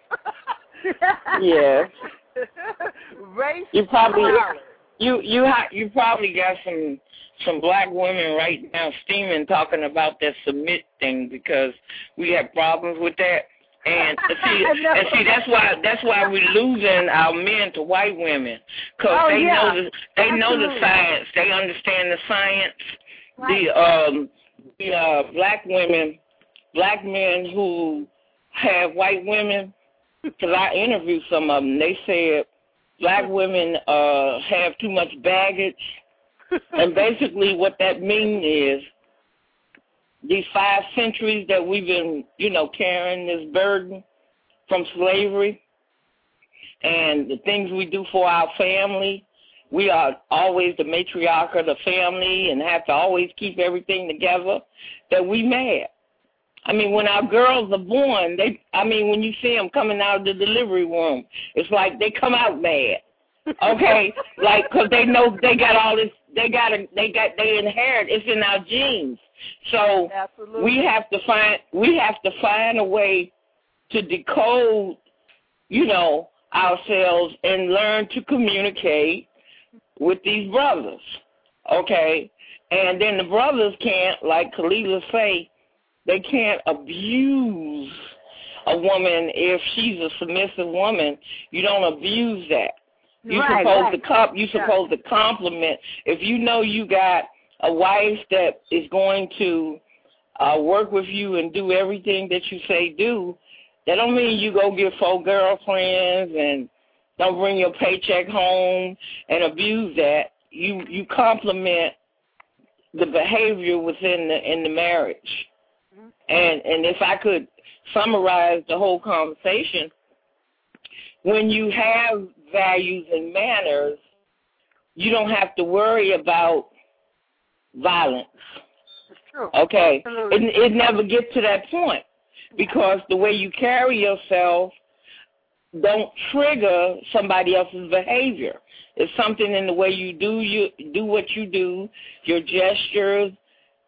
Speaker 7: Yes.
Speaker 3: Race.
Speaker 7: You probably
Speaker 3: knowledge.
Speaker 7: you you ha- you probably got some some black women right now steaming talking about that submit thing because we have problems with that. And see, and see, that's why that's why we're losing our men to white women because
Speaker 6: Oh,
Speaker 7: they
Speaker 6: yeah.
Speaker 7: know the they know the science, they understand the science.
Speaker 6: Right.
Speaker 7: The um the uh, black women, black men who have white women, because I interviewed some of them, they said black women uh have too much baggage, and basically what that means is these five centuries that we've been, you know, carrying this burden from slavery and the things we do for our family. We are always the matriarch of the family and have to always keep everything together that we mad. I mean, when our girls are born, they, I mean, when you see them coming out of the delivery room, it's like they come out mad. Okay, like because they know they got all this, they got, a, they got, they inherit. It's in our genes. So
Speaker 3: Absolutely.
Speaker 7: we have to find we have to find a way to decode you know ourselves and learn to communicate with these brothers okay and then the brothers can't like Khalilah say they can't abuse a woman if she's a submissive woman you don't abuse that you're
Speaker 6: Right,
Speaker 7: supposed
Speaker 6: right.
Speaker 7: to comp you're
Speaker 6: Yeah.
Speaker 7: supposed to compliment if you know you got a wife that is going to uh work with you and do everything that you say do, that don't mean you go get four girlfriends and don't bring your paycheck home and abuse that. You you compliment the behavior within the in the marriage. And and if I could summarize the whole conversation, when you have values and manners, you don't have to worry about violence.
Speaker 6: It's true.
Speaker 7: Okay,
Speaker 6: Absolutely.
Speaker 7: it, it never gets to that point because the way you carry yourself don't trigger somebody else's behavior. It's something in the way you do you do what you do, your gestures,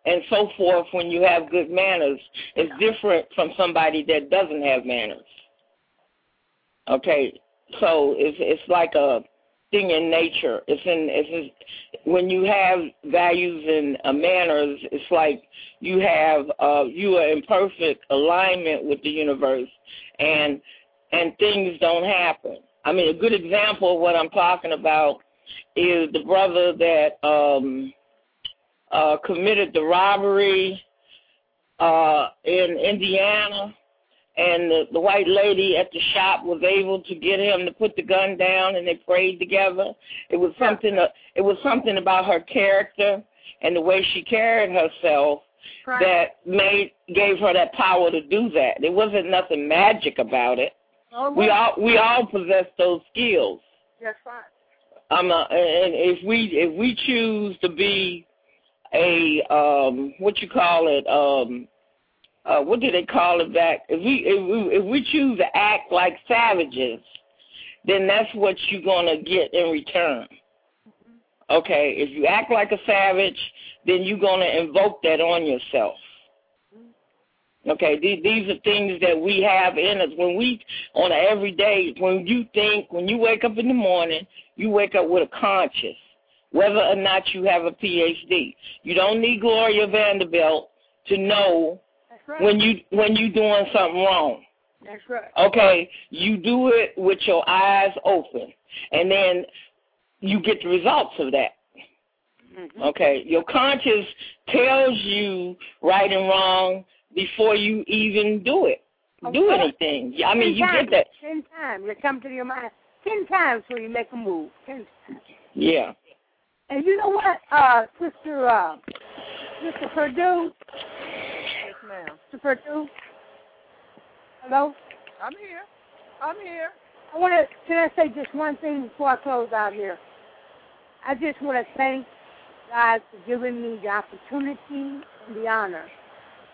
Speaker 7: and so forth. When you have good manners, it's different from somebody that doesn't have manners. Okay, so it's it's like a thing in nature. It's in it's in, when you have values and uh, manners. It's like you have uh, you are in perfect alignment with the universe, and and things don't happen. I mean, a good example of what I'm talking about is the brother that um, uh, committed the robbery uh, in Indiana and the, the white lady at the shop was able to get him to put the gun down and they prayed together. It was something uh, it was something about her character and the way she carried herself right. that made gave her that power to do that. There wasn't nothing magic about it. Oh, we all we all possess those skills.
Speaker 6: That's right
Speaker 7: um, uh, and if we if we choose to be a um what you call it um uh, what do they call it back? If we if we if we choose to act like savages, then that's what you're gonna get in return. Okay, if you act like a savage, then you're gonna invoke that on yourself. Okay, these, these are things that we have in us. When we, on an everyday, when you think, when you wake up in the morning, you wake up with a conscience, whether or not you have a PhD. You don't need Gloria Vanderbilt to know
Speaker 6: right.
Speaker 7: when you when you doing something wrong.
Speaker 6: That's right.
Speaker 7: Okay, you do it with your eyes open, and then you get the results of that.
Speaker 6: Mm-hmm.
Speaker 7: Okay, your conscience tells you right and wrong before you even do it. Okay. Do anything. I mean,
Speaker 6: ten
Speaker 7: you
Speaker 6: times,
Speaker 7: get that.
Speaker 6: Ten times. It come to your mind. Ten times when you make a move. Ten times.
Speaker 7: Yeah.
Speaker 6: And you know what, uh, Sister uh, Mr. Perdue,
Speaker 2: ma'am.
Speaker 6: Super two. Hello?
Speaker 2: I'm here. I'm here.
Speaker 6: I want to, can I say just one thing before I close out here? I just want to thank God for giving me the opportunity and the honor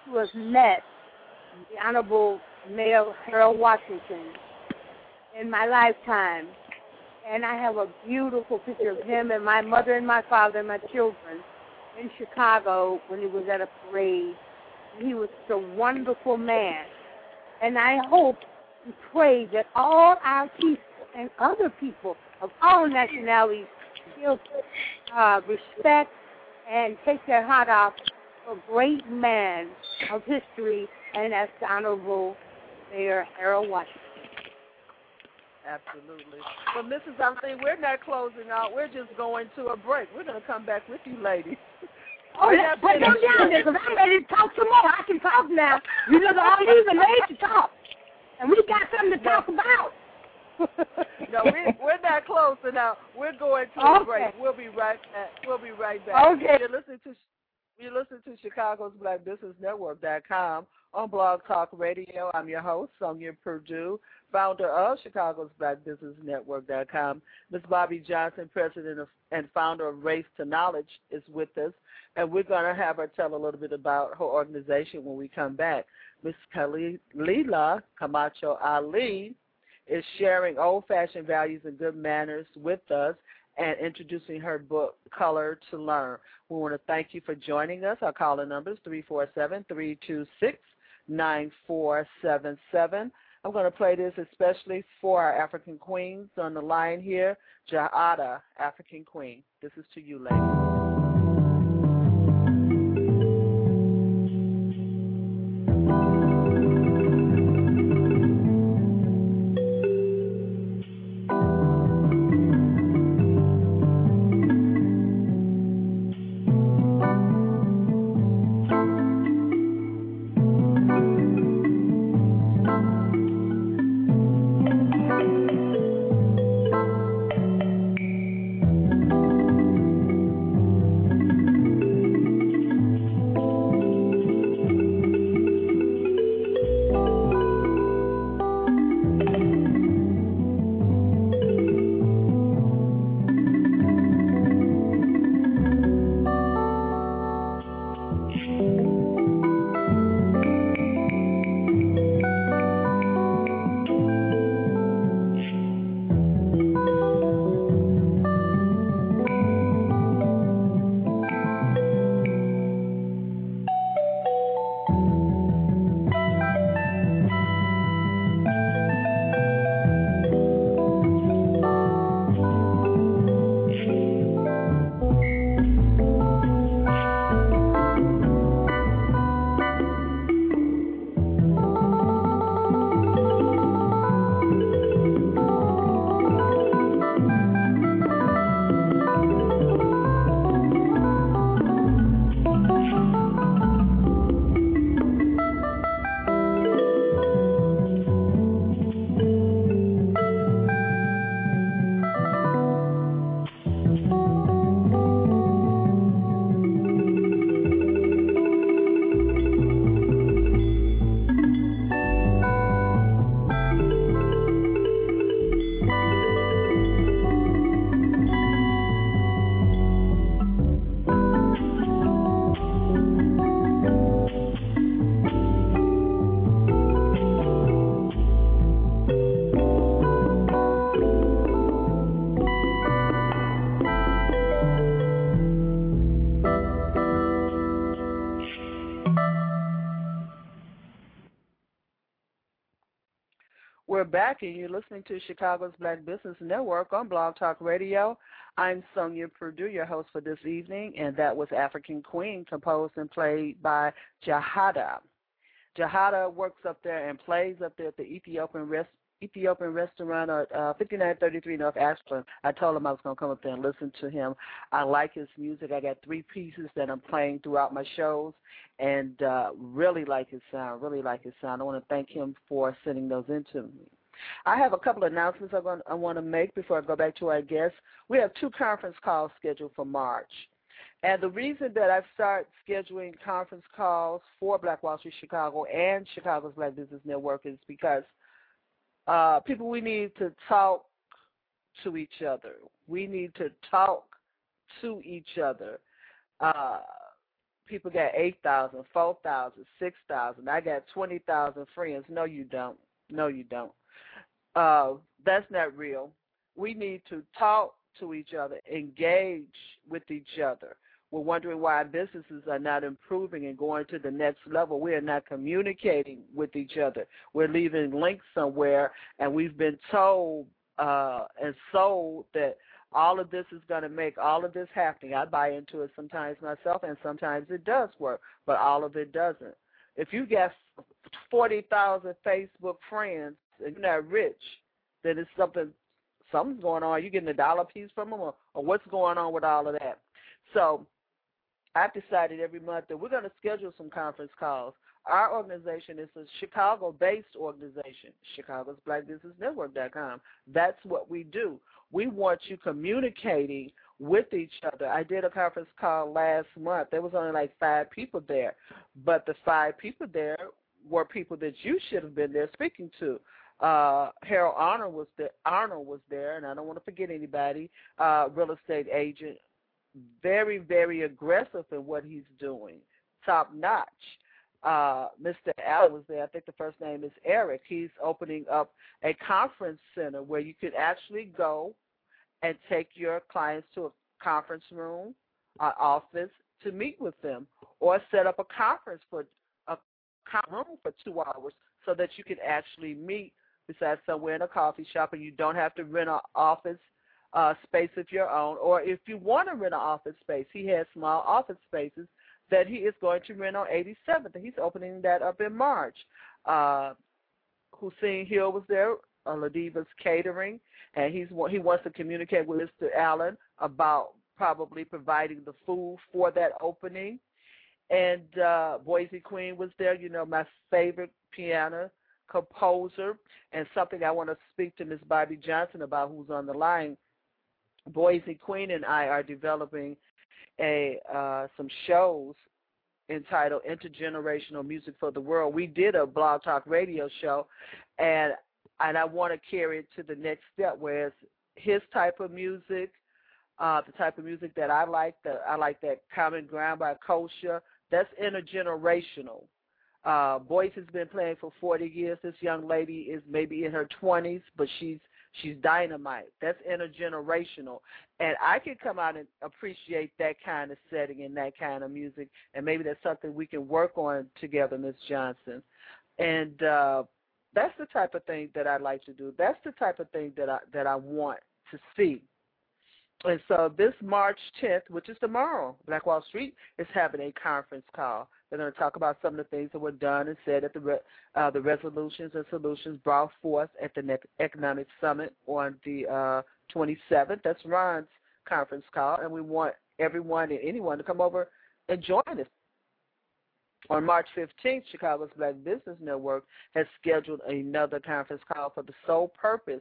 Speaker 6: to have met the Honorable Mayor Harold Washington in my lifetime. And I have a beautiful picture of him and my mother and my father and my children in Chicago when he was at a parade he was a wonderful man. And I hope and pray that all our people and other people of all nationalities feel uh, respect and take their hat off for great man of history, and that's the Honorable Mayor Harold Washington.
Speaker 2: Absolutely. Well, Mrs. Eileen, we're not closing out. We're just going to a break. We're going to come back with you, ladies.
Speaker 6: Oh, yeah, put them down there because I'm ready to talk some more. I can talk now. You know, all these are made to talk. And we got something to talk about.
Speaker 2: no, we, we're not closing out. We're going to
Speaker 6: okay.
Speaker 2: a break. We'll be right back. We'll be right back.
Speaker 6: Okay.
Speaker 2: You're listening to you listen to Chicago's Black Business Network.com on Blog Talk Radio. I'm your host, Sonja Perdue, founder of Chicago's Black Business Network.com. Ms. Bobbie Johnson, president of, and founder of Race to Knowledge, is with us and we're going to have her tell a little bit about her organization when we come back. Ms. Khalilah Camacho Ali is sharing old-fashioned values and good manners with us and introducing her book, Color to Learn. We want to thank you for joining us. Our caller number is 347-326-9477. I'm going to play this especially for our African queens on the line here. Ja'ada, African Queen. This is to you, ladies. Back, and you're listening to Chicago's Black Business Network on Blog Talk Radio. I'm Sonja Perdue, your host for this evening, and that was African Queen, composed and played by Jahada. Jahada works up there and plays up there at the Ethiopian Rest Ethiopian restaurant at uh, 5933 North Ashland. I told him I was going to come up there and listen to him. I like his music. I got three pieces that I'm playing throughout my shows, and uh, really like his sound. Really like his sound. I want to thank him for sending those into me. I have a couple of announcements I want, I want to make before I go back to our guests. We have two conference calls scheduled for March. And the reason that I start scheduling conference calls for Black Wall Street Chicago and Chicago's Black Business Network is because uh, people, we need to talk to each other. We need to talk to each other. Uh, people got 8,000, 4,000, 6,000. I got 20,000 friends. No, you don't. No, you don't. Uh, that's not real. We need to talk to each other, engage with each other. We're wondering why businesses are not improving and going to the next level. We are not communicating with each other. We're leaving links somewhere, and we've been told uh, and sold that all of this is going to make all of this happening. I buy into it sometimes myself, and sometimes it does work, but all of it doesn't. If you get 40,000 Facebook friends and you're not rich, then it's something something's going on. Are you getting a dollar piece from them, or, or what's going on with all of that? So I've decided every month that we're going to schedule some conference calls. Our organization is a Chicago-based organization, Chicago's Black Business Network.com. That's what we do. We want you communicating with each other. I did a conference call last month. There was only like five people there, but the five people there were people that you should have been there speaking to. Uh, Harold Arnold was there. Arnold was there, and I don't want to forget anybody. Uh, real estate agent very, very aggressive in what he's doing, top notch. Uh, Mr. Allen was there. I think the first name is Eric. He's opening up a conference center where you can actually go and take your clients to a conference room, an office to meet with them, or set up a conference for a room for two hours so that you can actually meet besides somewhere in a coffee shop and you don't have to rent an office uh, space of your own, or if you want to rent an office space, he has small office spaces that he is going to rent on 87th, and he's opening that up in March. Uh, Hussein Hill was there, uh, Ladiva's Catering, and he's he wants to communicate with Mr. Allen about probably providing the food for that opening. And uh, Boise Queen was there, you know, my favorite piano composer, and something I want to speak to Miss Bobbie Johnson about, who's on the line Boise Queen and I are developing a uh, some shows entitled Intergenerational Music for the World. We did a blog talk radio show, and and I want to carry it to the next step, where it's his type of music, uh, the type of music that I like. The I like that Common Ground by Kosha. That's intergenerational. Uh, Boyce has been playing for 40 years. This young lady is maybe in her 20s, but she's She's dynamite. That's intergenerational. And I can come out and appreciate that kind of setting and that kind of music. And maybe that's something we can work on together, Miss Johnson. And uh, that's the type of thing that I like to do. That's the type of thing that I that I want to see. And so this March 10th, which is tomorrow, Black Wall Street is having a conference call. They're going to talk about some of the things that were done and said at the re- uh, the resolutions and solutions brought forth at the next Economic Summit on the uh, 27th. That's Ron's conference call, and we want everyone and anyone to come over and join us. On March 15th, Chicago's Black Business Network has scheduled another conference call for the sole purpose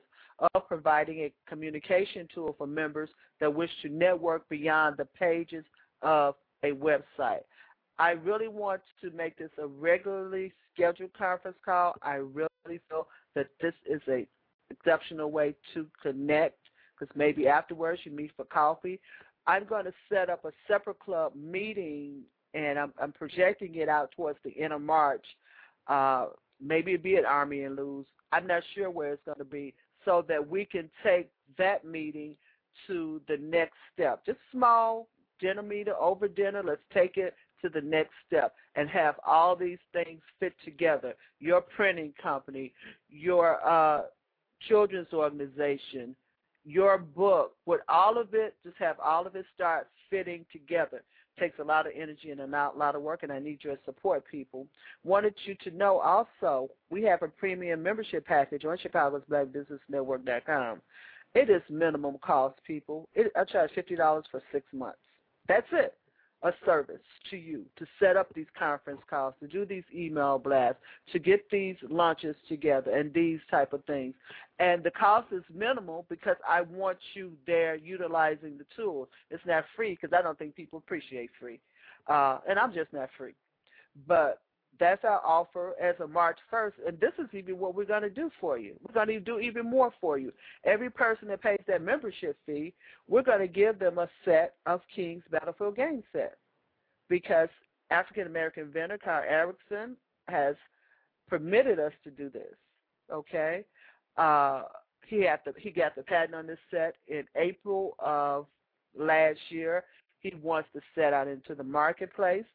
Speaker 2: of providing a communication tool for members that wish to network beyond the pages of a website. I really want to make this a regularly scheduled conference call. I really feel that this is a exceptional way to connect because maybe afterwards you meet for coffee. I'm going to set up a separate club meeting and I'm, I'm projecting it out towards the end of March. Uh, maybe it'll be at Army and Lou's. I'm not sure where it's going to be so that we can take that meeting to the next step. Just small dinner meeting over dinner. Let's take it to the next step and have all these things fit together. Your printing company, your uh, children's organization, your book, with all of it, just have all of it start fitting together. Takes a lot of energy and a lot of work, and I need your support, people. Wanted you to know also, we have a premium membership package on Chicago's Black Business Network.com. It is minimum cost, people. It, I charge fifty dollars for six months. That's it a service to you to set up these conference calls, to do these email blasts, to get these lunches together and these type of things. And the cost is minimal because I want you there utilizing the tools. It's not free because I don't think people appreciate free. Uh, and I'm just not free. But that's our offer as of March 1st, and this is even what we're going to do for you. We're going to do even more for you. Every person that pays that membership fee, we're going to give them a set of King's Battlefield game set because African American vendor Carl Erickson has permitted us to do this. Okay, uh, he had the he got the patent on this set in April of last year. He wants to set out into the marketplace.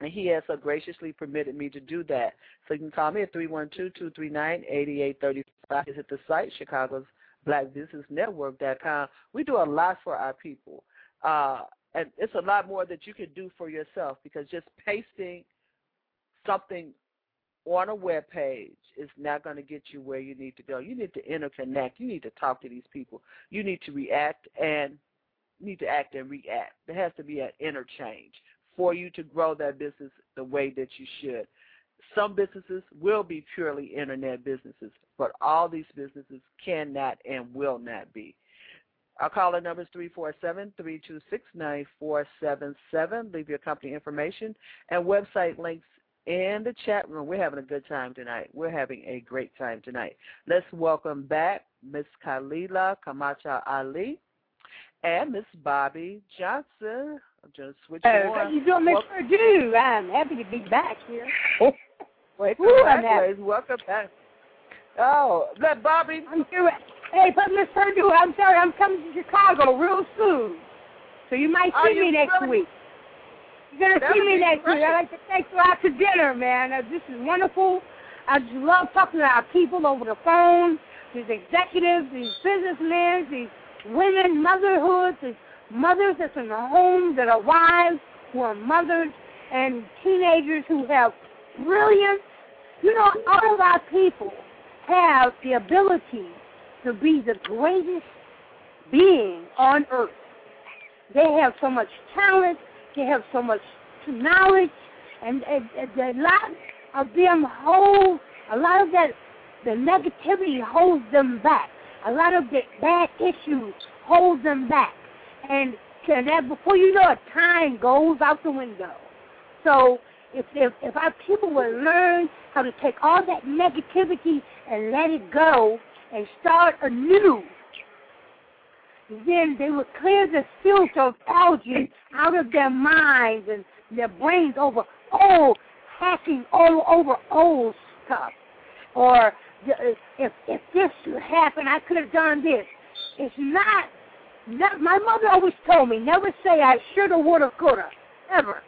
Speaker 2: And he has so graciously permitted me to do that. So you can call me at 312-239-8835. Visit the site, Chicago's blackbusinessnetwork.com. We do a lot for our people. Uh, and it's a lot more that you can do for yourself because just pasting something on a web page is not going to get you where you need to go. You need to interconnect. You need to talk to these people. You need to react and need to act and react. There has to be an interchange for you to grow that business the way that you should. Some businesses will be purely internet businesses, but all these businesses cannot and will not be. Our caller number is 347-326-9477. Leave your company information and website links in the chat room. We're having a good time tonight. We're having a great time tonight. Let's welcome back Miss Khalilah Camacho Ali and Miss Bobbie Johnson. I'm just switch on.
Speaker 6: How you doing, Miss Perdue? I'm happy to be back here.
Speaker 2: Wait, Ooh, Welcome back. Oh, that Bobbie.
Speaker 6: I'm doing. Hey, but Miss Perdue, I'm sorry, I'm coming to Chicago real soon, so you might see me next
Speaker 2: really?
Speaker 6: week. You're gonna
Speaker 2: that
Speaker 6: see me next
Speaker 2: great.
Speaker 6: week. I'd like to take you out to dinner, man. Uh, this is wonderful. I just love talking to our people over the phone. These executives, these businessmen, these women, motherhoods, these mothers that's in the home that are wives, who are mothers, and teenagers who have brilliance. You know, all of our people have the ability to be the greatest being on earth. They have so much talent, they have so much knowledge, and, and, and a lot of them hold, a lot of that, the negativity holds them back. A lot of the bad issues hold them back. And, and that before you know it, time goes out the window. So if, if, if our people would learn how to take all that negativity and let it go and start anew, then they would clear the filter of algae out of their minds and their brains over old, hacking all over old stuff. Or if if this happened, I could have done this. It's not. My mother always told me never say I shoulda, woulda, coulda, ever.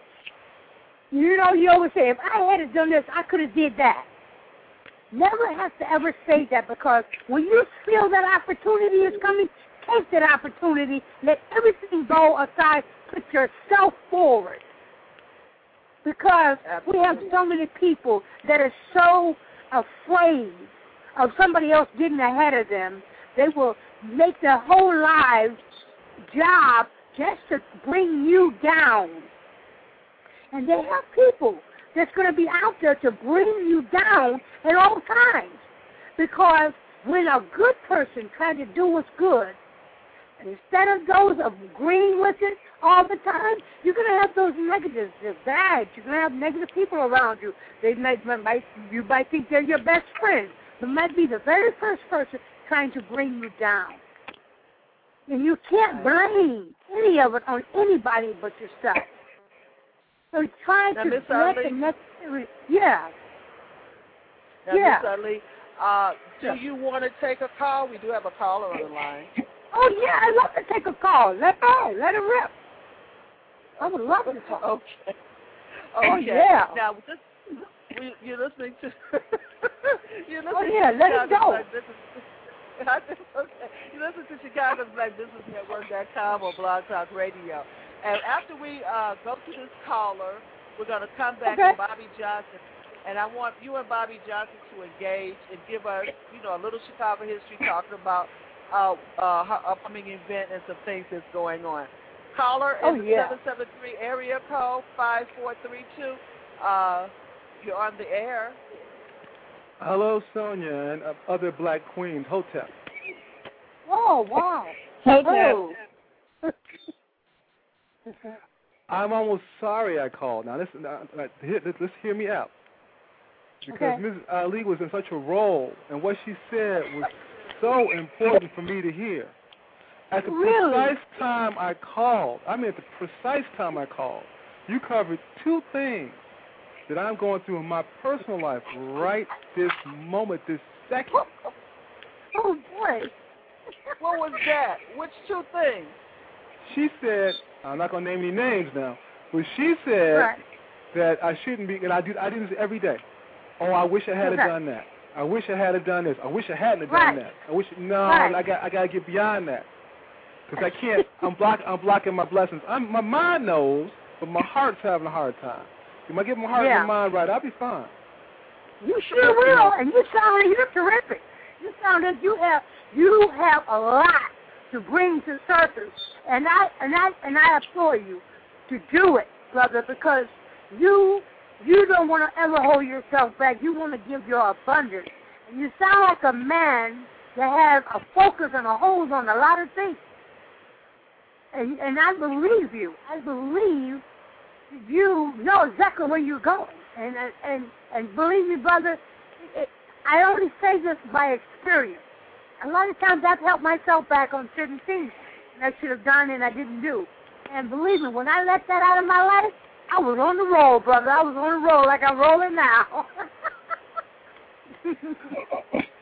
Speaker 6: You know, you always say if I had done this, I could have did that. Never have to ever say that because when you feel that opportunity is coming, take that opportunity. Let everything go aside. Put yourself forward. Because we have so many people that are so afraid of somebody else getting ahead of them, they will make their whole lives job just to bring you down. And they have people that's going to be out there to bring you down at all times. Because when a good person tries to do what's good, instead of those agreeing with it all the time, you're going to have those negatives. They're bad. You're going to have negative people around you. They might, might, you might think they're your best friend, but might be the very first person trying to bring you down. And you can't blame any of it on anybody but yourself. So try
Speaker 2: now,
Speaker 6: to
Speaker 2: Miss
Speaker 6: get
Speaker 2: Ali,
Speaker 6: the necessary. Yeah.
Speaker 2: now,
Speaker 6: yeah.
Speaker 2: Miss Ali, uh, do you want to take a call? We do have a caller on the line.
Speaker 6: Oh yeah, I'd love to take a call. Let her, let her rip. I would love to talk.
Speaker 2: Okay.
Speaker 6: Oh,
Speaker 2: Okay.
Speaker 6: yeah.
Speaker 2: Now, this, we, you're listening to. you're listening
Speaker 6: Oh, yeah,
Speaker 2: to
Speaker 6: let it go.
Speaker 2: Black Business. I okay. You listen to Chicago's Black Business Network.com or Blog Talk Radio. And after we uh, go to this caller, we're going to come back
Speaker 6: Okay.
Speaker 2: to Bobbie Johnson. And I want you and Bobbie Johnson to engage and give us, you know, a little Chicago history talking about uh, uh, her upcoming event and some things that's going on. Caller is
Speaker 6: Oh, yeah.
Speaker 2: 773 area code 5432. Uh, you're on the air.
Speaker 8: Hello, Sonja and uh, other black queens. Hotep.
Speaker 6: Oh, wow.
Speaker 2: Hotep.
Speaker 6: Oh.
Speaker 8: I'm almost sorry I called. Now listen, uh, uh, hear, let's, let's hear me out. Because
Speaker 6: Okay.
Speaker 8: Mrs. Ali was in such a role, and what she said was so important for me to hear. At the
Speaker 6: Really?
Speaker 8: precise time I called, I mean at the precise time I called, you covered two things that I'm going through in my personal life right this moment, this second.
Speaker 6: oh, oh boy.
Speaker 2: What was that? Which two things?
Speaker 8: She said, I'm not going to name any names now, but she said
Speaker 6: Right.
Speaker 8: that I shouldn't be, and I do, I do this every day. Oh, I wish I had
Speaker 6: Okay.
Speaker 8: done that. I wish I had done this. I wish I hadn't have
Speaker 6: Right.
Speaker 8: done that. I wish no,
Speaker 6: Right.
Speaker 8: I got I got to get beyond that because I can't. I'm block I'm blocking my blessings. I'm, my mind knows, but my heart's having a hard time. If I get my heart
Speaker 6: Yeah.
Speaker 8: and mind right, I'll be fine.
Speaker 6: You sure will, and you sound like you're terrific. You sound like you have you have a lot to bring to the surface, and I and I and I implore you to do it, brother, because you you don't want to ever hold yourself back. You want to give your abundance, and you sound like a man that has a focus and a hold on a lot of things. And and I believe you. I believe you know exactly where you're going. And and and, and believe me, brother, it, I only say this by experience. A lot of times I've helped myself back on certain things that I should have done and I didn't do. And believe me, when I let that out of my life, I was on the roll, brother. I was on the roll like I'm rolling now.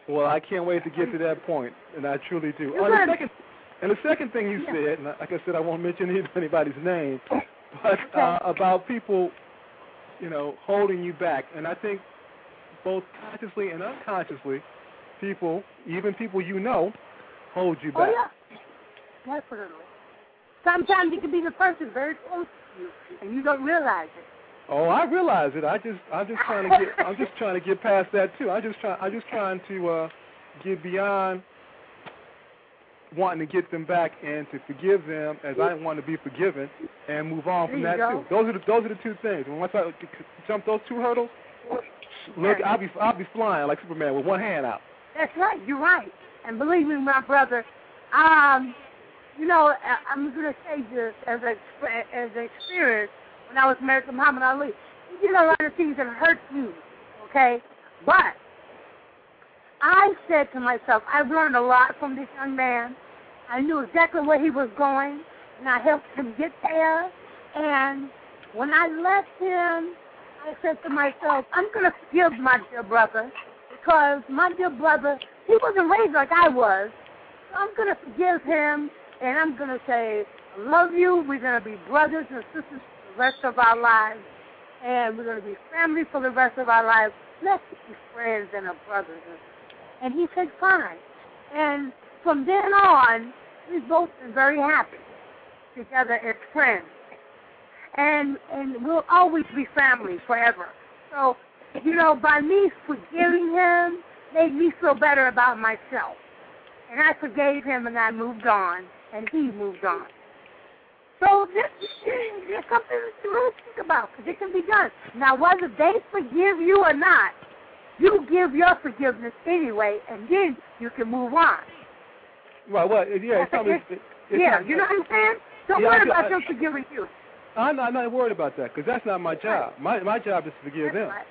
Speaker 8: Well, I can't wait to get to that point, and I truly do.
Speaker 6: You're
Speaker 8: Oh, the second, and the second thing you
Speaker 6: Yeah.
Speaker 8: said, and like I said, I won't mention anybody's name, but
Speaker 6: Okay.
Speaker 8: uh, about people, you know, holding you back, and I think both consciously and unconsciously, people, even people you know, hold you back.
Speaker 6: oh
Speaker 8: back.
Speaker 6: yeah, definitely. Sometimes it can be the person very close to you, and you don't realize it.
Speaker 8: Oh, I realize it. I just, I'm just trying to get, I'm just trying to get past that too. I just try, I'm just trying to uh, get beyond wanting to get them back and to forgive them as I want to be forgiven and move on from that
Speaker 6: you
Speaker 8: too. Those are the, those are the two things. And once I jump those two hurdles, look, I'll be, I'll be flying like Superman with one hand out.
Speaker 6: That's right. You're right. And believe me, my brother, um, you know, I- I'm going to say this as a as an experience when I was married to Muhammad Ali. He did a lot of things that hurt you, okay? But I said to myself, I've learned a lot from this young man. I knew exactly where he was going, and I helped him get there. And when I left him, I said to myself, I'm going to forgive my dear brother because my dear brother, he wasn't raised like I was. So I'm going to forgive him, and I'm going to say, I love you. We're going to be brothers and sisters for the rest of our lives, and we're going to be family for the rest of our lives. Let's be friends and a brothers. And he said, fine. And from then on, we've both been very happy together as friends. And and we'll always be family forever. So, you know, by me forgiving him made me feel better about myself. And I forgave him and I moved on and he moved on. So this is something to really think about because it can be done. Now, whether they forgive you or not, you give your forgiveness anyway, and then you can move on.
Speaker 8: Right. Well, it- yeah. It's
Speaker 6: That's
Speaker 8: it's, it's
Speaker 6: yeah,
Speaker 8: not,
Speaker 6: you know what I'm saying? Don't
Speaker 8: Yeah, I
Speaker 6: worry
Speaker 8: do-
Speaker 6: about
Speaker 8: I-
Speaker 6: them forgiving you.
Speaker 8: I'm not, I'm not worried about that because that's not my job. My my job is to forgive them.
Speaker 6: That's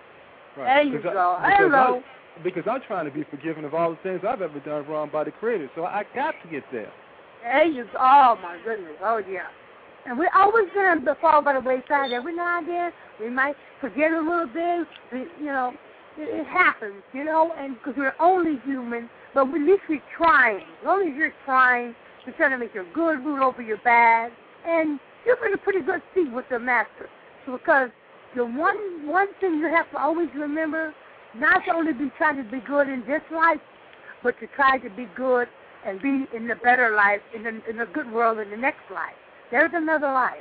Speaker 6: right.
Speaker 8: Right.
Speaker 6: There you
Speaker 8: Because I-
Speaker 6: go.
Speaker 8: because
Speaker 6: Hello.
Speaker 8: I'm- because I'm trying to be forgiven of all the things I've ever done wrong by the Creator. So I got to get there.
Speaker 6: There you go. Oh my goodness. Oh yeah. And we're always gonna fall by the wayside. Every now and then we might forget a little bit. We, you know, it, happens. You know, and because we're only human, but at least we're trying. As long as you're trying, we're trying to make your good rule over your bad, and you're in a pretty good seat with the master. Because the one one thing you have to always remember, not to only be trying to be good in this life, but to try to be good and be in the better life, in the in the good world in the next life. There's another life.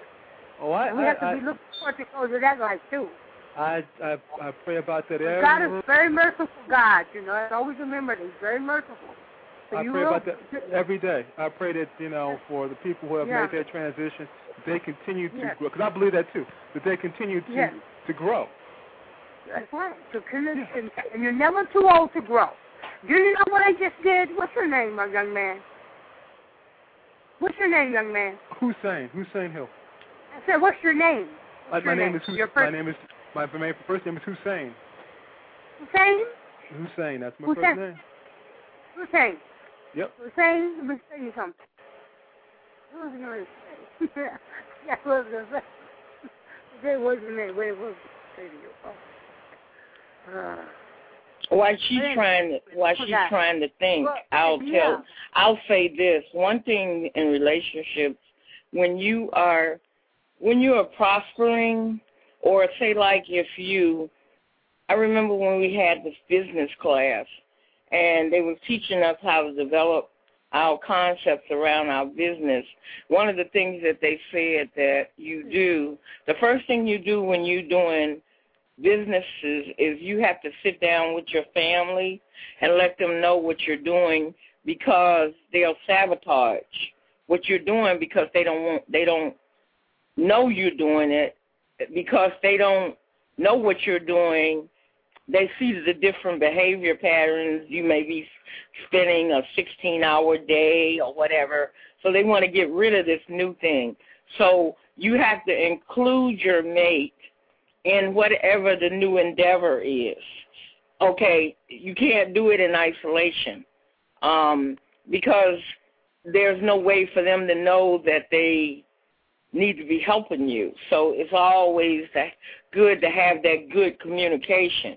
Speaker 8: Oh, I,
Speaker 6: and we
Speaker 8: I,
Speaker 6: have to
Speaker 8: I,
Speaker 6: be looking forward to go to that life too.
Speaker 8: I, I, I pray about that every.
Speaker 6: God is very merciful. God, you know, I always remember that He's very merciful. So
Speaker 8: I
Speaker 6: you
Speaker 8: pray
Speaker 6: will,
Speaker 8: about that every day. I pray that you know for the people who have
Speaker 6: Yeah.
Speaker 8: made that transition, they continue to
Speaker 6: Yes.
Speaker 8: grow. Because I believe that too. That they continue to
Speaker 6: Yes.
Speaker 8: to grow.
Speaker 6: That's right. So can it, and, and you're never too old to grow. Do you know what I just did? What's your name, my young man? What's your name, young man?
Speaker 8: Hussein, Hussein Hill.
Speaker 6: I said, what's your name?
Speaker 8: Uh,
Speaker 6: What's
Speaker 8: my
Speaker 6: your
Speaker 8: name is Hus-
Speaker 6: Your
Speaker 8: my name is my, my first name is Hussein.
Speaker 6: Hussein?
Speaker 8: Hussein, that's my
Speaker 6: Hussein.
Speaker 8: first name.
Speaker 6: Hussein.
Speaker 8: Yep.
Speaker 6: Hussein, let me tell you something. What was I going to say? yeah, what was I going to say? What was the name? Wait, what was I going to say to you? Oh. Uh,
Speaker 7: While she's trying to while she's trying to think,
Speaker 6: Well,
Speaker 7: I'll
Speaker 6: yeah.
Speaker 7: tell I'll say this. One thing in relationships when you are when you are prospering or say like if you I remember when we had this business class and they were teaching us how to develop our concepts around our business. One of the things that they said that you hmm. do, the first thing you do when you're doing businesses is you have to sit down with your family and let them know what you're doing because they'll sabotage what you're doing because they don't want they don't know you're doing it because they don't know what you're doing. They see the different behavior patterns. You may be spending a 16 hour day or whatever. So they want to get rid of this new thing. So you have to include your mate in whatever the new endeavor is. Okay, you can't do it in isolation um, because there's no way for them to know that they need to be helping you. So it's always good to have that good communication.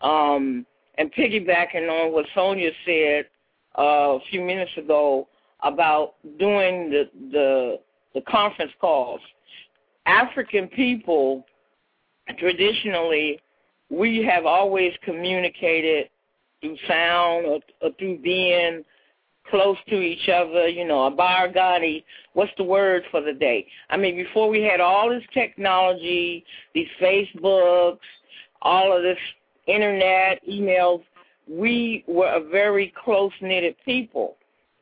Speaker 7: Um, and piggybacking on what Sonja said uh, a few minutes ago about doing the the, the conference calls, African people traditionally we have always communicated through sound or, or through being close to each other, you know, a bargani, what's the word for the day? I mean, before we had all this technology, these Facebooks, all of this internet, emails, we were a very close-knitted people.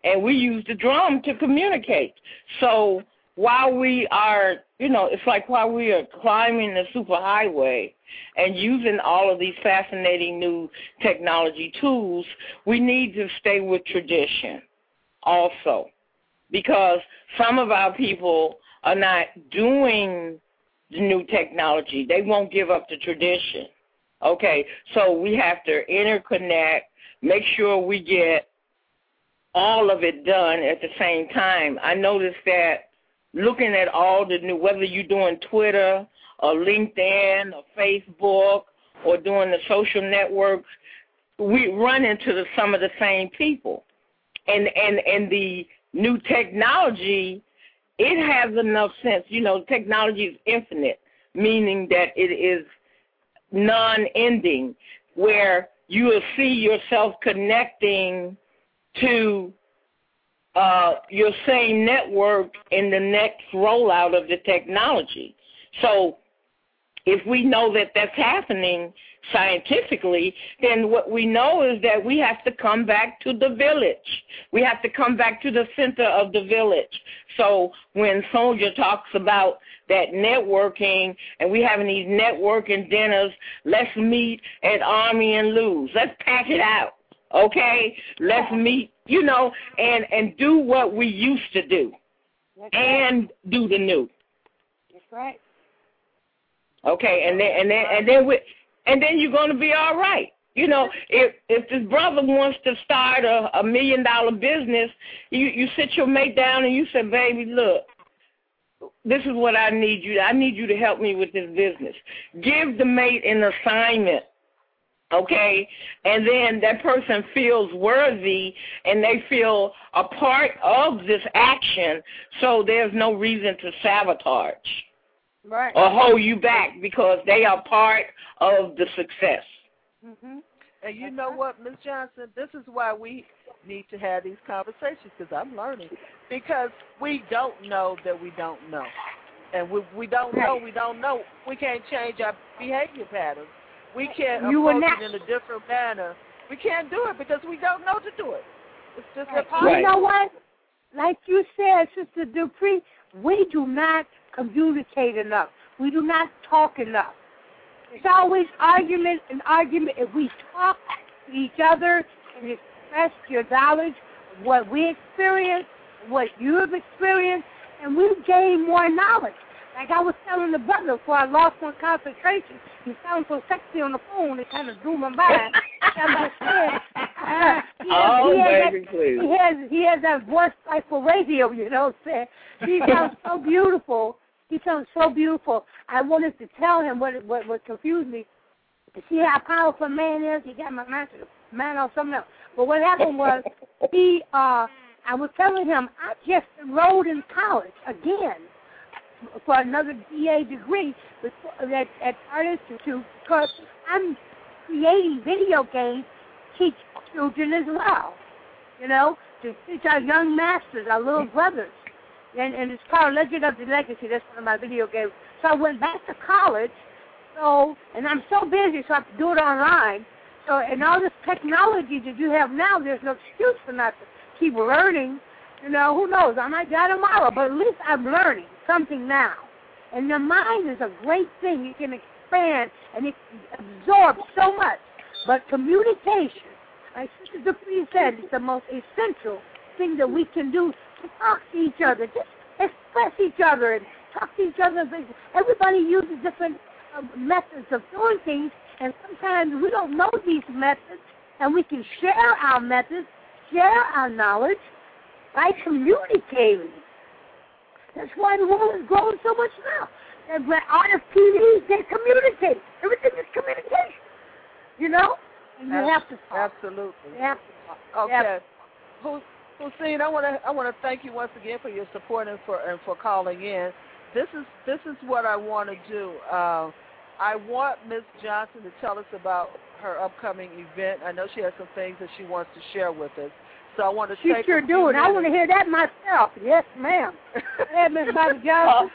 Speaker 7: And we used the drum to communicate. So while we are, you know, it's like while we are climbing the superhighway and using all of these fascinating new technology tools, we need to stay with tradition also. Because some of our people are not doing the new technology. They won't give up the tradition. Okay, so we have to interconnect, make sure we get all of it done at the same time. I noticed that looking at all the new, whether you're doing Twitter or LinkedIn or Facebook or doing the social networks, we run into the, some of the same people. And, and, and the new technology, it has enough sense. You know, technology is infinite, meaning that it is non-ending, where you will see yourself connecting to uh, your same network in the next rollout of the technology. So if we know that that's happening scientifically, then what we know is that we have to come back to the village. We have to come back to the center of the village. So when Sonja talks about that networking and we having these networking dinners, let's meet at Army and Lou's. Let's pack it out. Okay? Let's meet, you know, and and do what we used to do.
Speaker 6: That's
Speaker 7: And do the new.
Speaker 6: That's right.
Speaker 7: Okay, and then and then and then we and then you're going to be all right. You know, if if this brother wants to start a, a million dollar business, you you sit your mate down and you say, "Baby, look, this is what I need you. I need you to help me with this business." Give the mate an assignment. Okay and then that person feels worthy and they feel a part of this action so there's no reason to sabotage
Speaker 6: right.
Speaker 7: or hold you back because they are part of the success
Speaker 6: hmm
Speaker 3: And you know what, Ms. Johnson? This is why we need to have these conversations because I'm learning. Because we don't know that we don't know. And we, we don't know, we don't know. We can't change our behavior patterns. We can't
Speaker 6: You
Speaker 3: approach
Speaker 6: not-
Speaker 3: it in a different manner. We can't do it because we don't know to do it. It's just
Speaker 6: Right.
Speaker 3: impossible.
Speaker 6: You know what? Like you said, Sister Dupree, we do not communicate enough. We do not talk enough. It's always argument and argument. If we talk to each other and express your knowledge, what we experience, what you have experienced, and we gain more knowledge. Like I was telling the brother before I lost my concentration, he sounded so sexy on the phone, it kind of drew my mind. I'm like, "Yeah." Uh, he has-
Speaker 7: oh
Speaker 6: he has that-
Speaker 7: baby please
Speaker 6: he has he has that voice like for radio, you know what I'm saying? He sounds so beautiful. He sounds so beautiful. I wanted to tell him what what what confused me. You see how powerful a man is? He got my mind man on something else. But what happened was he uh I was telling him I just enrolled in college again for another BA degree at, at Art Institute because I'm creating video games teach children as well. You know, to teach our young masters, our little brothers. And, and it's called Legend of the Legacy. That's one of my video games. So I went back to college. So, and I'm so busy, so I have to do it online. So, and all this technology that you have now, there's no excuse for not to keep learning. You know, who knows? I might die tomorrow, but at least I'm learning something now. And the mind is a great thing. You can expand and it absorb so much. But communication, like Sister Dupree said, is the most essential thing that we can do to talk to each other. Just express each other and talk to each other. Everybody uses different uh, methods of doing things, and sometimes we don't know these methods, and we can share our methods, share our knowledge by communicating. That's why the world is growing so much now. And when artists, TV, they communicate. Everything is communication. You know? And you have to talk.
Speaker 3: Absolutely.
Speaker 6: You have to talk.
Speaker 3: Okay. Hus- Hussein, I want to I want to thank you once again for your support and for and for calling in. This is this is what I want to do. Uh, I want Ms. Johnson to tell us about her upcoming event. I know she has some things that she wants to share with us. So I want to
Speaker 6: She
Speaker 3: take
Speaker 6: sure
Speaker 3: a few
Speaker 6: do, and I want to hear that myself. Yes, ma'am. Hey, Miss Bobbie Johnson.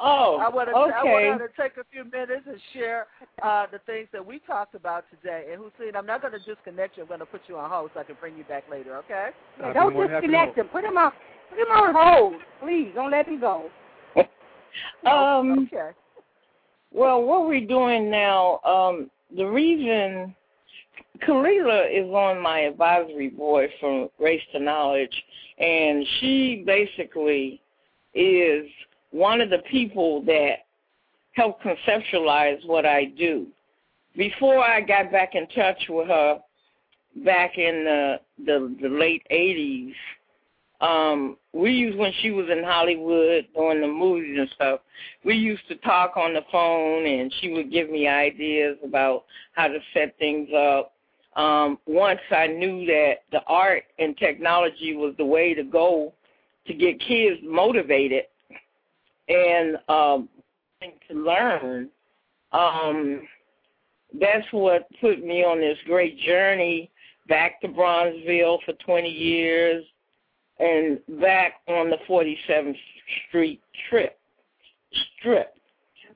Speaker 7: oh
Speaker 3: I want to I want to take a few minutes and share uh, the things that we talked about today. And Hussein, I'm not going to disconnect you. I'm going to put you on hold so I can bring you back later. Okay?
Speaker 6: Yeah, don't
Speaker 8: more than happy to
Speaker 6: disconnect him. Put him on. Put him on hold, please. Don't let him go.
Speaker 7: um
Speaker 3: Okay.
Speaker 7: Well, what we're doing now, um, the reason Khalilah is on my advisory board from Race to Knowledge, and she basically is one of the people that help conceptualize what I do. Before I got back in touch with her back in the the, the late 80s, um, we used when she was in Hollywood doing the movies and stuff. We used to talk on the phone, and she would give me ideas about how to set things up. Um, once I knew that the art and technology was the way to go to get kids motivated and um, to learn. Um, that's what put me on this great journey back to Bronzeville for 20 years and back on the 47th Street trip strip.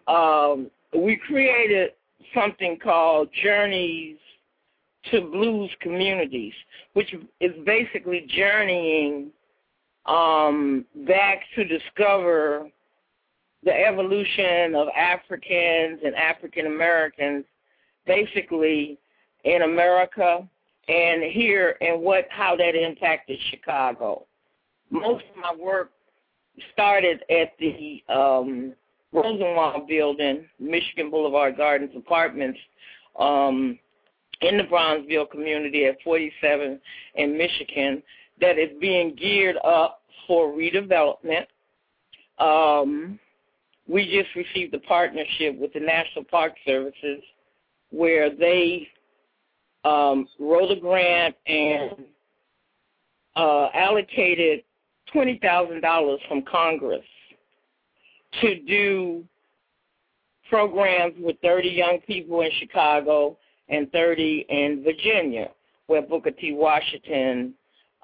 Speaker 7: Um, we created something called Journeys to Blues Communities, which is basically journeying um, back to discover the evolution of Africans and African Americans, basically in America and here, and what how that impacted Chicago. Most of my work started at the um, Rosenwald Building, Michigan Boulevard Gardens Apartments, um, in the Bronzeville community at 47 in Michigan, that is being geared up for redevelopment. Um, we just received a partnership with the National Park Services where they um, wrote a grant and uh, allocated twenty thousand dollars from Congress to do programs with 30 young people in Chicago and 30 in Virginia, where Booker T. Washington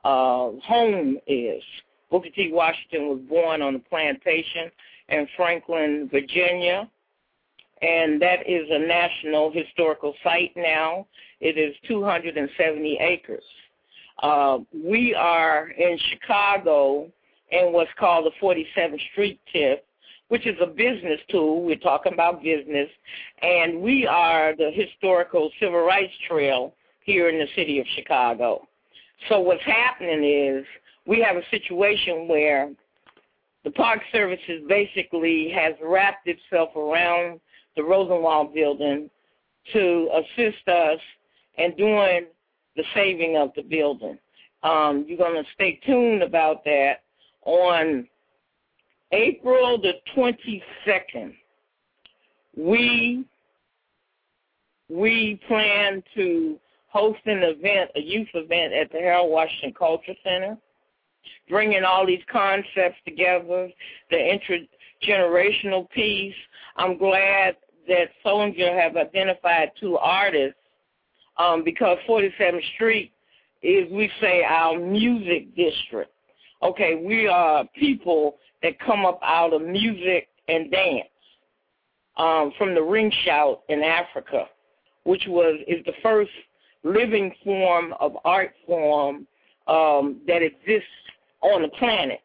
Speaker 7: uh, home is. Booker T. Washington was born on a plantation in Franklin, Virginia, and that is a national historical site now. It is 270 acres. Uh, we are in Chicago in what's called the 47th Street tip, which is a business tool. We're talking about business. And we are the historical civil rights trail here in the city of Chicago. So what's happening is we have a situation where the Park Services basically has wrapped itself around the Rosenwald building to assist us in doing the saving of the building. Um, you're going to stay tuned about that on April the 22nd. We we plan to host an event, a youth event at the Harold Washington Culture Center, bringing all these concepts together, the intergenerational piece. I'm glad that Sonja have identified two artists um, because 47th Street is, we say, our music district. Okay, we are people that come up out of music and dance um, from the ring shout in Africa, which was is the first living form of art form um, that exists on the planet.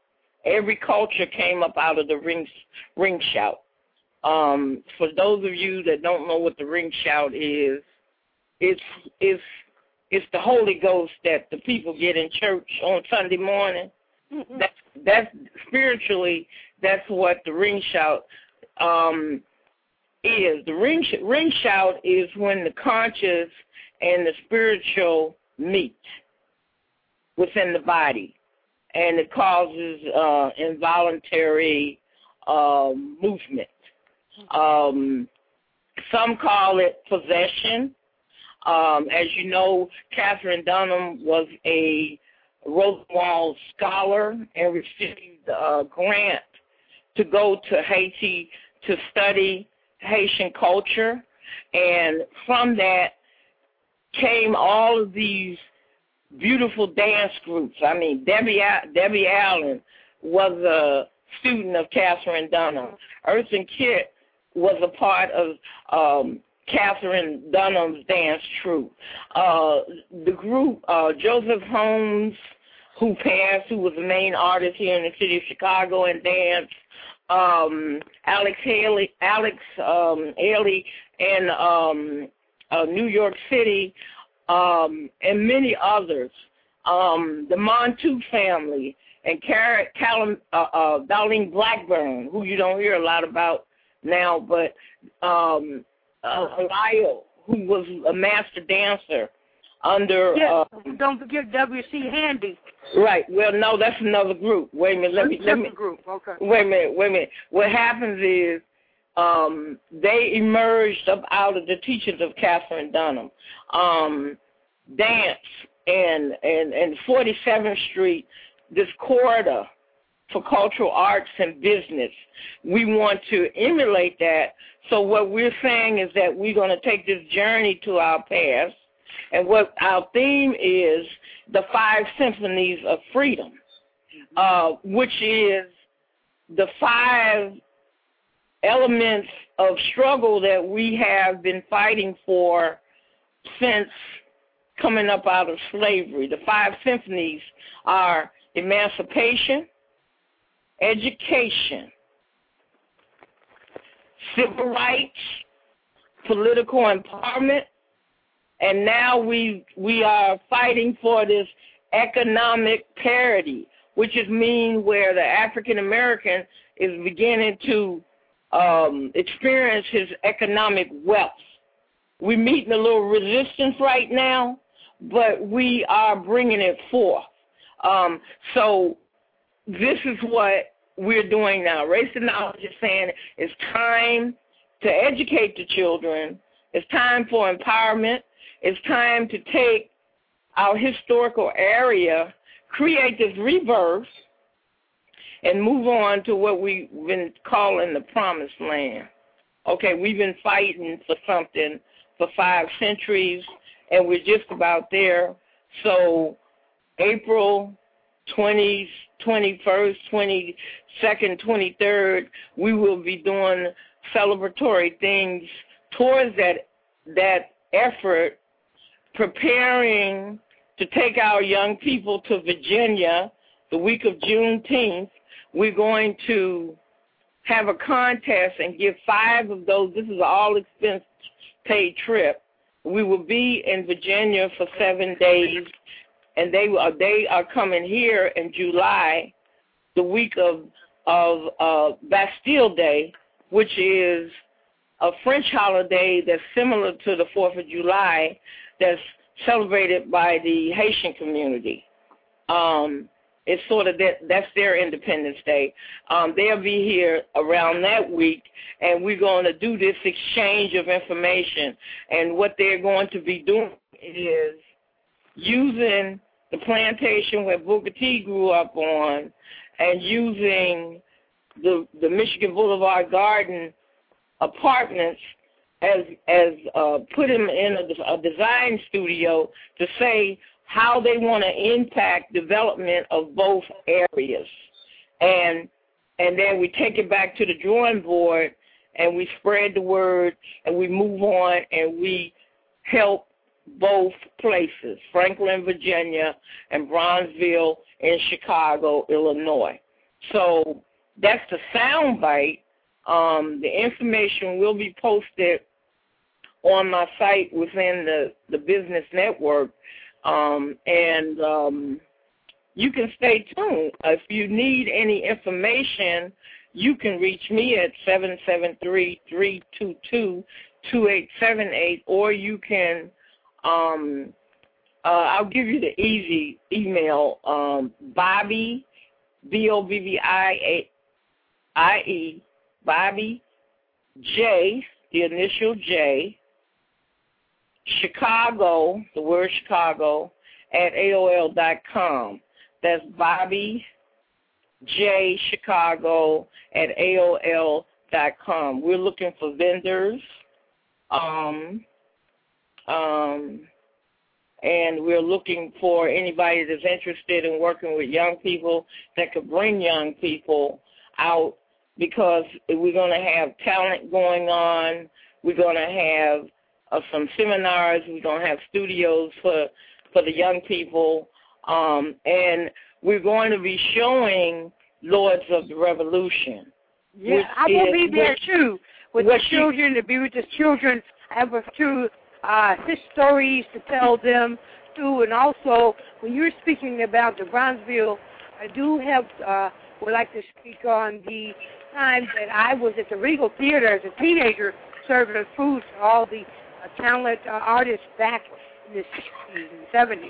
Speaker 7: Every culture came up out of the ring ring shout. Um, for those of you that don't know what the ring shout is, it's it's it's the Holy Ghost that the people get in church on Sunday morning. Mm-hmm. That's that's spiritually that's what the ring shout um, is. The ring ring shout is when the conscious and the spiritual meet within the body, and it causes uh, involuntary uh, movement. Um, some call it possession. Um, as you know, Katherine Dunham was a Rosenwald scholar and received a grant to go to Haiti to study Haitian culture. And from that came all of these beautiful dance groups. I mean, Debbie Debbie Allen was a student of Katherine Dunham. Eartha Kitt was a part of um, Katherine Dunham's dance troupe. Uh, the group, uh, Joseph Holmes, who passed, who was the main artist here in the city of Chicago and dance, um, Alex Haley, Alex um, Haley in um, uh, New York City, um, and many others. Um, the Montu family and Car- Callum, uh, uh, Darlene Blackburn, who you don't hear a lot about now, but um, uh, Lyle, who was a master dancer under.
Speaker 6: Yeah, um, don't forget W.C. Handy.
Speaker 7: Right. Well, no, that's another group. Wait a minute. Let me. Let me.
Speaker 6: Group. Okay.
Speaker 7: Wait a minute. Wait a minute. What happens is um, they emerged up out of the teachings of Katherine Dunham. Um, dance and and and 47th Street, this corridor for cultural arts and business. We want to emulate that. So what we're saying is that we're going to take this journey to our past, and what our theme is the five symphonies of freedom, uh, which is the five elements of struggle that we have been fighting for since coming up out of slavery. The five symphonies are emancipation, education, civil rights, political empowerment, and now we we are fighting for this economic parity, which is mean where the African American is beginning to um, experience his economic wealth. We're meeting a little resistance right now, but we are bringing it forth. Um, so this is what we're doing now. Race to Knowledge is saying it's time to educate the children. It's time for empowerment. it's time to take our historical area, create this reverse, and move on to what we've been calling the promised land. Okay, we've been fighting for something for five centuries, and we're just about there. So, April 20th, 21st, 22nd, 23rd, we will be doing celebratory things towards that that effort, preparing to take our young people to Virginia the week of Juneteenth. We're going to have a contest and give five of those. This is an all expense paid trip. We will be in Virginia for seven days, and they are they are coming here in July, the week of of uh, Bastille Day, which is a French holiday that's similar to the Fourth of July, that's celebrated by the Haitian community. Um, it's sort of that that's their Independence Day. Um, they'll be here around that week, and we're going to do this exchange of information. And what they're going to be doing is using the plantation where Booker T grew up on, and using the the Michigan Boulevard Garden apartments as as uh, put him in a, a design studio to say how they want to impact development of both areas, and and then we take it back to the drawing board and we spread the word and we move on and we help both places, Franklin, Virginia, and Bronzeville in Chicago, Illinois. So that's the sound bite. Um, the information will be posted on my site within the, the business network. Um, and um, you can stay tuned. If you need any information, you can reach me at 773-322-2878, or you can, um, uh, I'll give you the easy email, um, Bobbie, B-O-B-B-I-A-I-E, Bobbie J, the initial J, Chicago, the word Chicago, at AOL dot com. That's Bobbie J Chicago at AOL dot com. We're looking for vendors. Um, um, and we're looking for anybody that's interested in working with young people that could bring young people out because we're going to have talent going on. We're going to have uh, some seminars. We're going to have studios for for the young people, um, and we're going to be showing Lords of the Revolution.
Speaker 6: Yeah, I will
Speaker 7: is,
Speaker 6: be there
Speaker 7: which,
Speaker 6: too with the children to be with the children. I have a few uh, his stories to tell them too, and also when you're speaking about the Bronzeville, I do have uh, would like to speak on the time that I was at the Regal Theater as a teenager serving food to all the uh, talent uh, artists back in the 60s and 70s.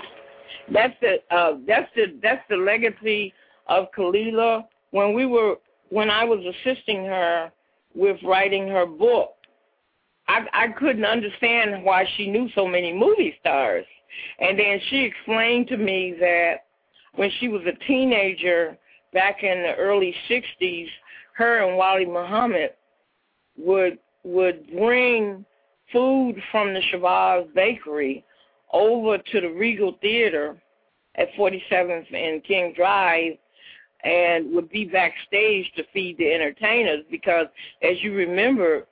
Speaker 7: That's the uh, that's the that's the legacy of Khalilah. When we were when I was assisting her with writing her book, I I couldn't understand why she knew so many movie stars, and then she explained to me that when she was a teenager back in the early 60s, her and Wally Muhammad would would bring food from the Shabazz Bakery over to the Regal Theater at 47th and King Drive and would be backstage to feed the entertainers because, as you remember,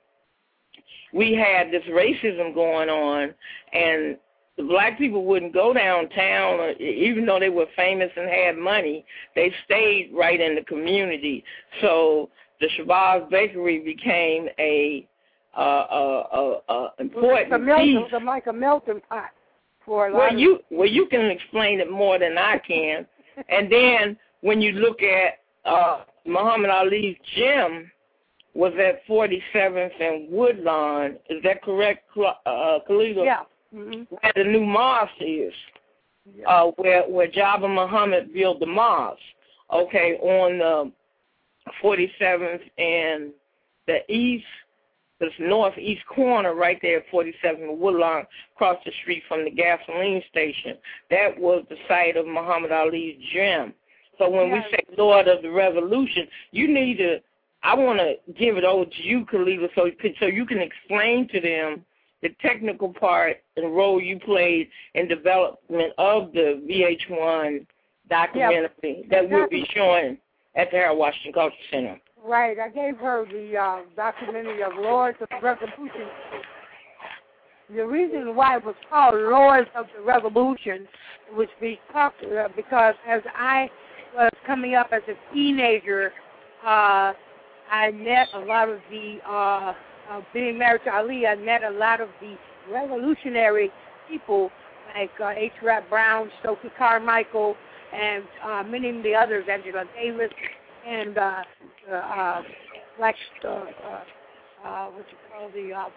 Speaker 7: we had this racism going on and the black people wouldn't go downtown even though they were famous and had money they stayed right in the community so the Shabazz Bakery became a uh, uh, uh, uh, important
Speaker 6: It's a melting,
Speaker 7: piece.
Speaker 6: it's like a melting pot for a lot
Speaker 7: Well,
Speaker 6: of
Speaker 7: you well you can explain it more than I can. and then when you look at uh, Muhammad Ali's gym was at 47th and Woodlawn. Is that correct, Cl- uh, Khalida?
Speaker 6: yeah. hmm
Speaker 7: Where the new mosque is,
Speaker 6: yeah.
Speaker 7: uh, where where Jabir Muhammad built the mosque. Okay, on the 47th and the east It's northeast corner right there at 47 Woodlawn, across the street from the gasoline station. That was the site of Muhammad Ali's gym. So when we say Lord of the Revolution, you need to. I want to give it over to you, Khalilah, so so you can explain to them the technical part and role you played in development of the VH1 documentary
Speaker 6: yep.
Speaker 7: that will be showing at the Harold Washington Culture Center.
Speaker 6: Right. I gave her the uh, documentary of Lords of the Revolution. The reason why it was called Lords of the Revolution was because, uh, because as I was coming up as a teenager, uh, I met a lot of the, uh, uh, being married to Ali, I met a lot of the revolutionary people like uh, H. Rap Brown, Stokely Carmichael, and uh, many of the others, Angela Davis, and uh, uh, Black, uh, uh, uh, what you call the uh,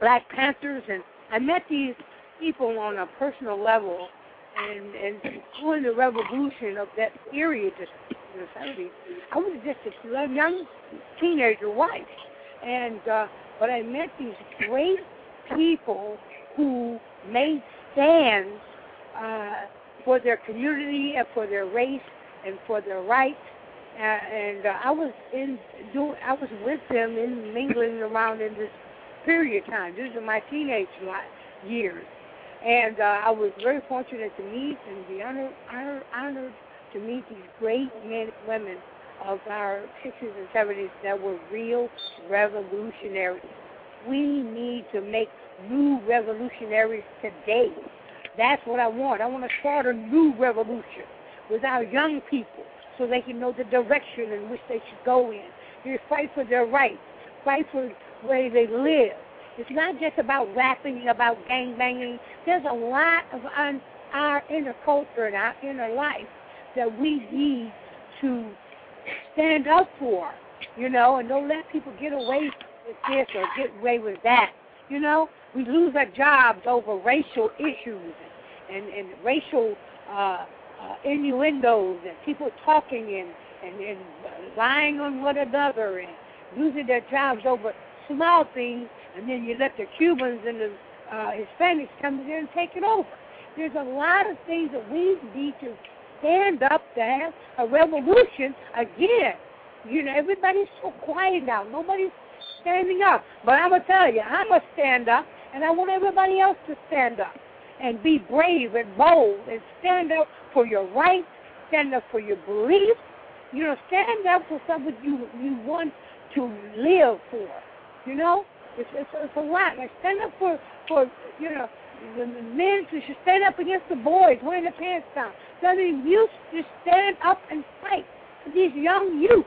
Speaker 6: Black Panthers, and I met these people on a personal level, and and during the revolution of that period, the, the 70s, I was just a young teenager wife, and uh, but I met these great people who made stands uh, for their community and for their race and for their rights. Uh, and uh, I was in doing, I was with them in mingling around in this period of time. These are my teenage life, years, and uh, I was very fortunate to meet and be honored, honored, honored to meet these great men and women of our 60s and 70s that were real revolutionaries. We need to make new revolutionaries today. That's what I want. I want to start a new revolution with our young people so they can know the direction in which they should go in. They fight for their rights, fight for the way they live. It's not just about rapping, about gang banging. There's a lot of un, our inner culture and our inner life that we need to stand up for, you know, and don't let people get away with this or get away with that. You know, we lose our jobs over racial issues and, and racial uh, uh, innuendos and people talking and, and, and lying on one another and losing their jobs over small things, and then you let the Cubans and the uh, Hispanics come in there and take it over. There's a lot of things that we need to stand up to have a revolution again. You know, everybody's so quiet now. Nobody's standing up. But I'm going to tell you, I'm going to stand up, and I want everybody else to stand up and be brave and bold and stand up for your rights, stand up for your beliefs. You know, stand up for something you you want to live for. You know, it's it's, it's a lot. Like stand up for for you know the, the men should stand up against the boys wearing their pants down. So the youth just stand up and fight for these young youth.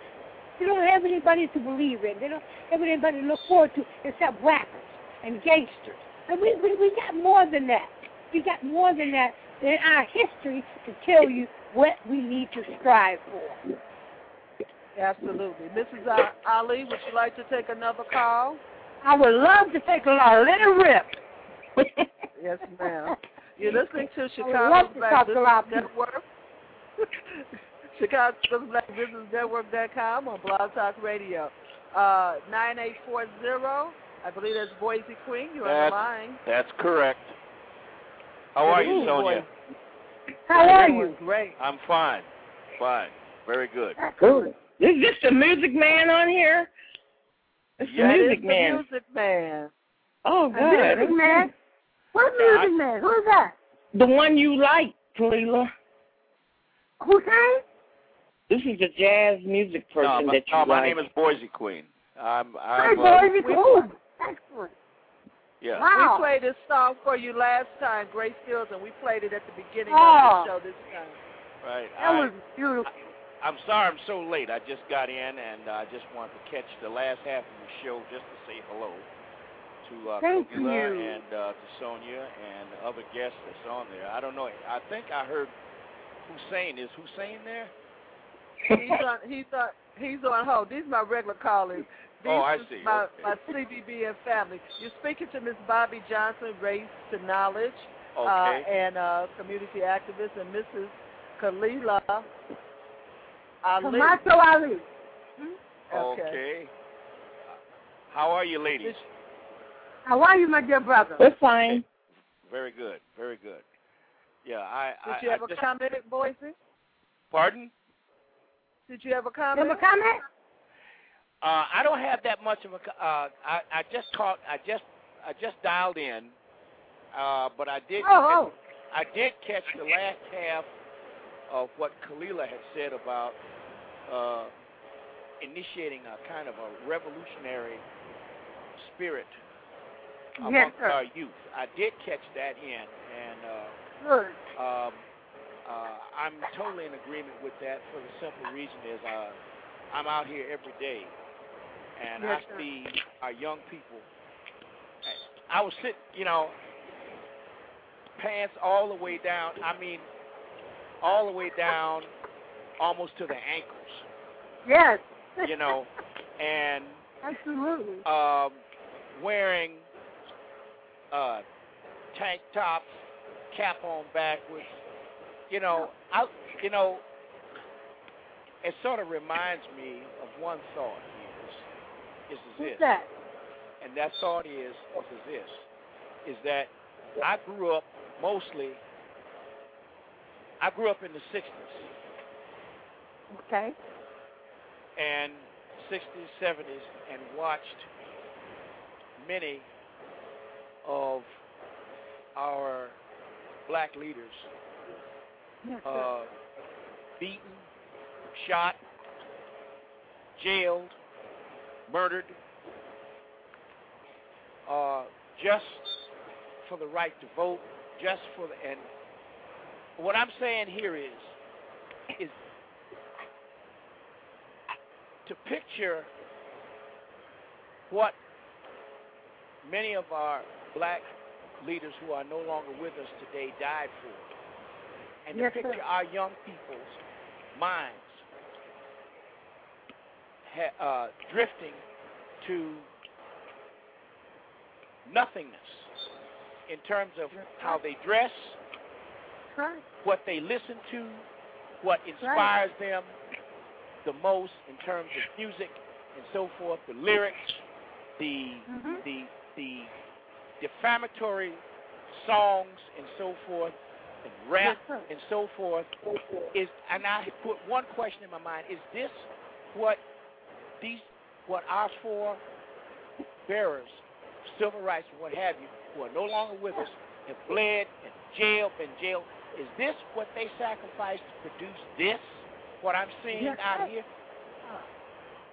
Speaker 6: They don't have anybody to believe in. They don't have anybody to look forward to except rappers and gangsters. And we, we we got more than that. We got more than that in our history to tell you what we need to strive for.
Speaker 2: Absolutely. Mrs. Uh, Ali, would you like to take another call?
Speaker 6: I would love to take a lot. Let it rip.
Speaker 2: yes, ma'am. You're listening to Chicago Black Business Network. Chicago Black Business Network.com on Blog Talk Radio. Uh, 9840, I believe that's Boise Queen. You're
Speaker 9: that's,
Speaker 2: on the line.
Speaker 9: That's correct. How are you, Sonja?
Speaker 6: How are you?
Speaker 2: Great.
Speaker 9: I'm fine. Fine. Very good.
Speaker 7: Good. Is this the music man on here? It's
Speaker 2: yeah,
Speaker 7: the music
Speaker 2: it's
Speaker 7: man.
Speaker 2: The music man.
Speaker 7: Oh,
Speaker 6: A
Speaker 7: good.
Speaker 6: music man? What music man? Who's that?
Speaker 7: The one you like, Khalilah.
Speaker 6: Who's that?
Speaker 7: This is a jazz music person
Speaker 9: no, my,
Speaker 7: that you
Speaker 9: no,
Speaker 7: like.
Speaker 9: my name is Boise Queen. I'm.
Speaker 6: Hi,
Speaker 9: I'm uh,
Speaker 6: Boise Queen. Excellent.
Speaker 9: Yeah.
Speaker 6: Wow.
Speaker 2: We played this song for you last time, Grace Fields, and we played it at the beginning
Speaker 6: oh.
Speaker 2: of the show this time.
Speaker 9: Right.
Speaker 6: That
Speaker 9: I,
Speaker 6: was beautiful.
Speaker 9: I, I'm sorry I'm so late. I just got in and I just wanted to catch the last half of the show just to say hello to uh,
Speaker 6: Thank
Speaker 9: Kogula
Speaker 6: you.
Speaker 9: and uh, to Sonja and the other guests that's on there. I don't know. I think I heard Hussein. Is Hussein there?
Speaker 2: he's on. He's on. He's on hold. These are my regular callers. These
Speaker 9: Oh, I see.
Speaker 2: My,
Speaker 9: Okay.
Speaker 2: my CBBN family. You're speaking to Miss Bobbie Johnson, Race to Knowledge, uh, and uh, community activist, and Mrs. Khalilah Ali.
Speaker 6: Camacho Ali.
Speaker 2: Okay.
Speaker 9: Okay. How are you, ladies?
Speaker 6: How are you, my dear brother?
Speaker 7: We're fine.
Speaker 9: Very good. Very good. Yeah, I.
Speaker 3: Did
Speaker 9: I,
Speaker 3: you
Speaker 9: I
Speaker 3: have a
Speaker 9: just,
Speaker 3: comment, Boise?
Speaker 9: Pardon?
Speaker 3: Did you have a
Speaker 6: You
Speaker 3: comment?
Speaker 6: have a comment?
Speaker 9: Uh, I don't have that much of a. Uh, I, I just caught. I just. I just dialed in. Uh, but I did.
Speaker 6: Oh, oh.
Speaker 9: I did catch the last half of what Khalilah had said about uh, initiating a kind of a revolutionary spirit among
Speaker 6: Yes,
Speaker 9: our youth. I did catch that in, and uh,
Speaker 6: Good.
Speaker 9: um, uh, I'm totally in agreement with that for the simple reason is uh, I'm out here every day, and
Speaker 6: Yes,
Speaker 9: I
Speaker 6: sir.
Speaker 9: see our young people. I was sitting, you know, pants all the way down. I mean, all the way down, almost to the ankles.
Speaker 6: Yes.
Speaker 9: You know, and
Speaker 6: Absolutely.
Speaker 9: um, wearing uh, tank tops, cap on backwards. You know, I, you know, it sort of reminds me of one thought. Is, is
Speaker 6: Who's
Speaker 9: this,
Speaker 6: that?
Speaker 9: and that thought is, is this, is that I grew up mostly. I grew up in the '60s
Speaker 6: Okay.
Speaker 9: and '60s, '70s, and watched many of our black leaders
Speaker 6: Yes,
Speaker 9: uh, beaten, shot, jailed, murdered, uh, just for the right to vote, just for the and what I'm saying here is is to picture what many of our black leaders who are no longer with us today died for. And
Speaker 6: Yes,
Speaker 9: to
Speaker 6: sir.
Speaker 9: picture our young people's minds ha- uh, drifting to nothingness in terms of how they dress,
Speaker 6: Right.
Speaker 9: what they listen to, what inspires them the most in terms of music and so forth, the lyrics, the
Speaker 6: Mhm.
Speaker 9: the the defamatory songs and so forth, and rap
Speaker 6: Yes,
Speaker 9: and so forth. Is and I put one question in my mind: Is this what these what our four bearers, civil rights and what have you, who are no longer with us, have bled and jailed, been jailed? Is this what they sacrificed to produce this? What I'm seeing
Speaker 6: Yes,
Speaker 9: out here?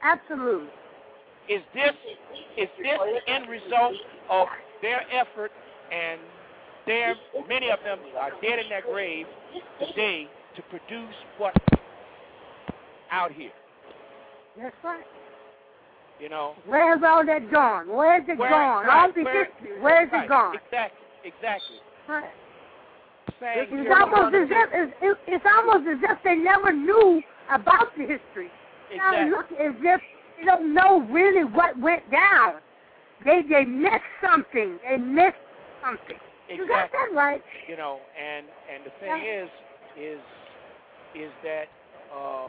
Speaker 6: Absolutely.
Speaker 9: Is this is this the end result of their effort and their many of them are dead in their grave today to produce what out here?
Speaker 6: That's right.
Speaker 9: You know?
Speaker 6: Where's all that gone? Where's it
Speaker 9: Where-
Speaker 6: gone?
Speaker 9: right,
Speaker 6: all the
Speaker 9: where-
Speaker 6: history. Where's
Speaker 9: right,
Speaker 6: it gone?
Speaker 9: Exactly, exactly.
Speaker 6: Right. It's almost as if it's, it- it's almost as if they never knew about the history. Now
Speaker 9: exactly.
Speaker 6: it looks as if they don't know really what went down. They they missed something. They missed something. You got that right.
Speaker 9: you know, and and the thing
Speaker 6: Yeah.
Speaker 9: is, is is that uh,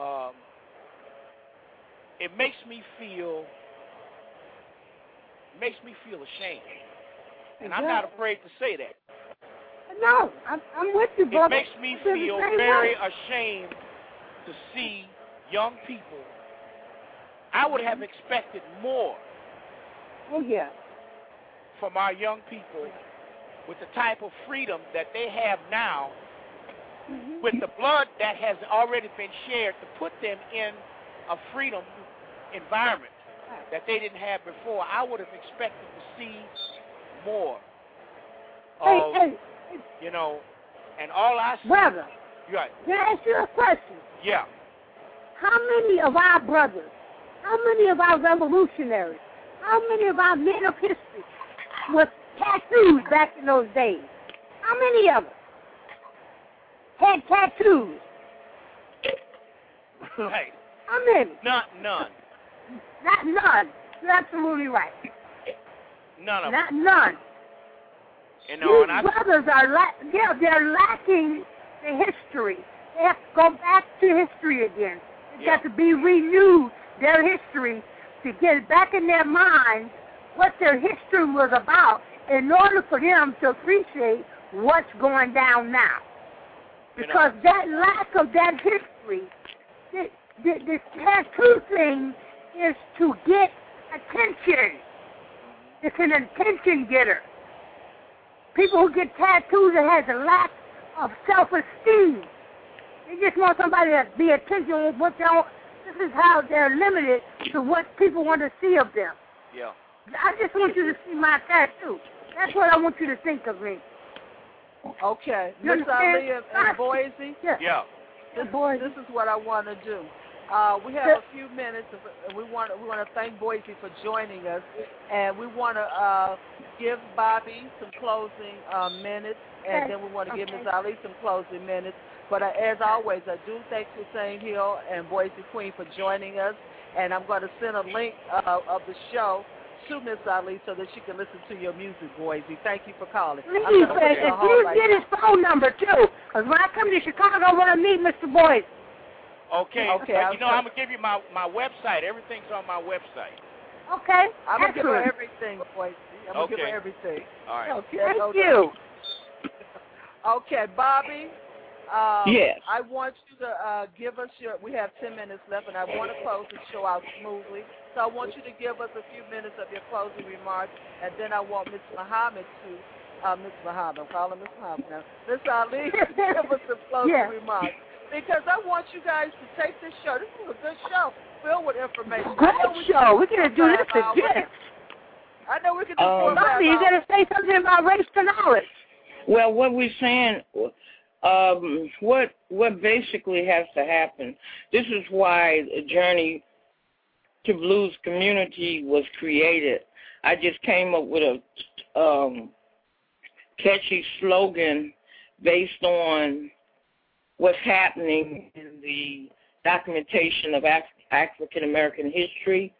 Speaker 9: um, it makes me feel makes me feel ashamed, and I'm not afraid to say that.
Speaker 6: No, I'm, I'm with you, brother.
Speaker 9: It makes me
Speaker 6: feel the
Speaker 9: feel
Speaker 6: same
Speaker 9: very
Speaker 6: way.
Speaker 9: ashamed to see young people. I would have expected more
Speaker 6: Oh yeah.
Speaker 9: from our young people with the type of freedom that they have now
Speaker 6: Mhm.
Speaker 9: with the blood that has already been shared to put them in a freedom environment that they didn't have before. I would have expected to see more
Speaker 6: Hey, hey,
Speaker 9: you know, and all I see,
Speaker 6: brother,
Speaker 9: right,
Speaker 6: can I ask you a question?
Speaker 9: yeah,
Speaker 6: How many of our brothers, how many of our revolutionaries, how many of our men of history were tattoos back in those days? How many of them had tattoos?
Speaker 9: right,
Speaker 6: How many?
Speaker 9: not none,
Speaker 6: Not none. You're absolutely right.
Speaker 9: none of them,
Speaker 6: Not none.
Speaker 9: You know, and I,
Speaker 6: These brothers are la- yeah, they're lacking the history. They have to go back to history again. It's
Speaker 9: Yeah.
Speaker 6: got to be renewed their history to get back in their minds what their history was about in order for them to appreciate what's going down now. Because that lack of that history, the, the tattoo thing is to get attention. It's an attention getter. People who get tattoos that has a lack of self-esteem. They just want somebody to be attention with what they don't. This is how they're limited to what people want to see of them.
Speaker 9: Yeah.
Speaker 6: I just want you to see my tattoo. That's what I want you to think of me.
Speaker 2: Okay,
Speaker 6: You
Speaker 2: Miss
Speaker 6: understand?
Speaker 2: Ali in, in Boise.
Speaker 6: Yeah.
Speaker 9: Yeah.
Speaker 2: This, this is what I want to do. Uh, we have a few minutes, and we want we want to thank Boise for joining us, and we want to uh, give Bobbie some closing uh, minutes, and then we want to give
Speaker 6: Okay.
Speaker 2: Ms. Ali some closing minutes. But uh, as always, I do thank Hussein Hill and Boise Queen for joining us, and I'm going to send a link uh, of the show to Miss Ali so that she can listen to your music, Boise. Thank you for calling.
Speaker 6: Please, and
Speaker 2: you on
Speaker 6: if you
Speaker 2: right
Speaker 6: get his phone number too, because when I come to Chicago, I want to meet Mr. Boyd.
Speaker 9: Okay.
Speaker 2: Okay,
Speaker 9: But you know, I'm gonna give you my my website. Everything's on my website.
Speaker 6: Okay.
Speaker 2: I'm gonna give her everything, Boise. I'm gonna give her
Speaker 9: Okay.
Speaker 2: everything.
Speaker 9: All right.
Speaker 2: Okay.
Speaker 6: Thank
Speaker 2: hold
Speaker 6: you.
Speaker 2: Okay, Bobbie. Um,
Speaker 7: Yes.
Speaker 2: I want you to uh, give us your. We have ten minutes left, and I want to close the show out smoothly. So I want you to give us a few minutes of your closing remarks, and then I want Miss Muhammad to. Uh, Miss Muhammad, I'm calling Miss Muhammad now. Miss Ali, give us some closing
Speaker 6: Yeah.
Speaker 2: remarks because I want you guys to take this show. This is a good show, filled with information.
Speaker 6: Great
Speaker 2: we
Speaker 6: show. We're going to do this again.
Speaker 2: I know we can do four
Speaker 6: Bobbie, you
Speaker 2: hours.
Speaker 6: got to say something about race to knowledge.
Speaker 7: Well, what we're saying, um, what what basically has to happen. This is why the journey to blues community was created. I just came up with a um, catchy slogan based on what's happening in the documentation of Af- African American history.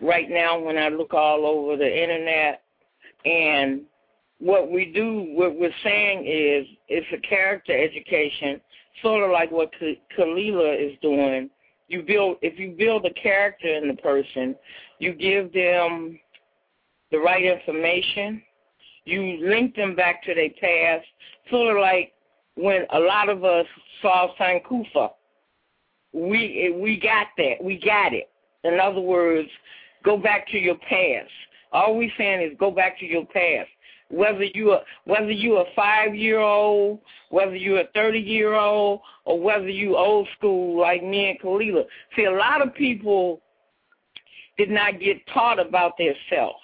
Speaker 7: Right now, when I look all over the internet and what we do, what we're saying is, it's a character education, sort of like what Khalilah is doing. You build, if you build a character in the person, you give them the right information, you link them back to their past, sort of like when a lot of us saw Sankofa. We we got that, we got it. In other words, go back to your past. All we're saying is go back to your past whether you are whether you a five year old, whether you're a thirty year old, or whether you old school like me and Khalilah. See, a lot of people did not get taught about their self.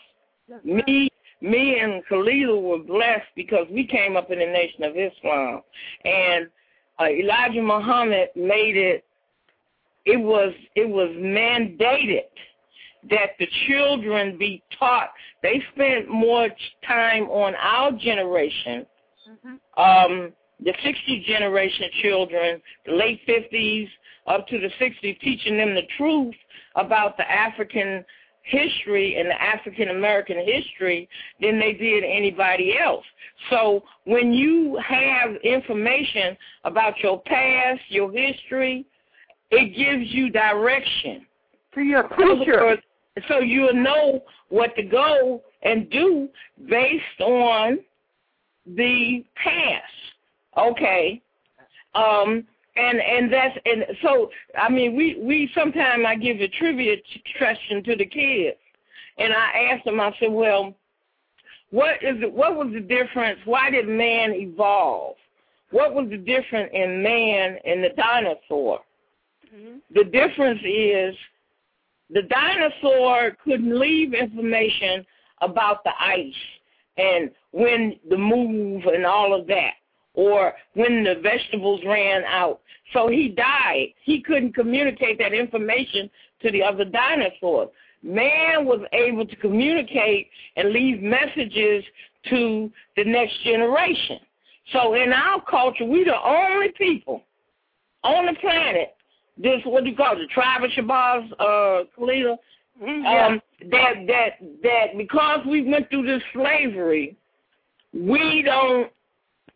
Speaker 7: Me, me and Khalilah were blessed because we came up in the Nation of Islam, and uh, Elijah Muhammad made it. It was it was mandated that the children be taught. They spent more time on our generation, um, the 60 generation children, the late 50s up to the 60s, teaching them the truth about the African history and the African American history than they did anybody else. So when you have information about your past, your history, it gives you direction.
Speaker 6: To your future.
Speaker 7: So you'll know what to go and do based on the past. Okay. Um and and that's and so I mean we we sometimes I give a trivia question to the kids. And I ask them I said well what is it, what was the difference? Why did man evolve? What was the difference in man and the dinosaur? Mm-hmm. The difference is the dinosaur couldn't leave information about the ice and when the move and all of that or when the vegetables ran out. So he died. He couldn't communicate that information to the other dinosaurs. Man was able to communicate and leave messages to the next generation. So in our culture, we're the only people on the planet, this what do you call it, the tribe of Shabazz, uh, Khalil, um, that that that because we went through this slavery, we don't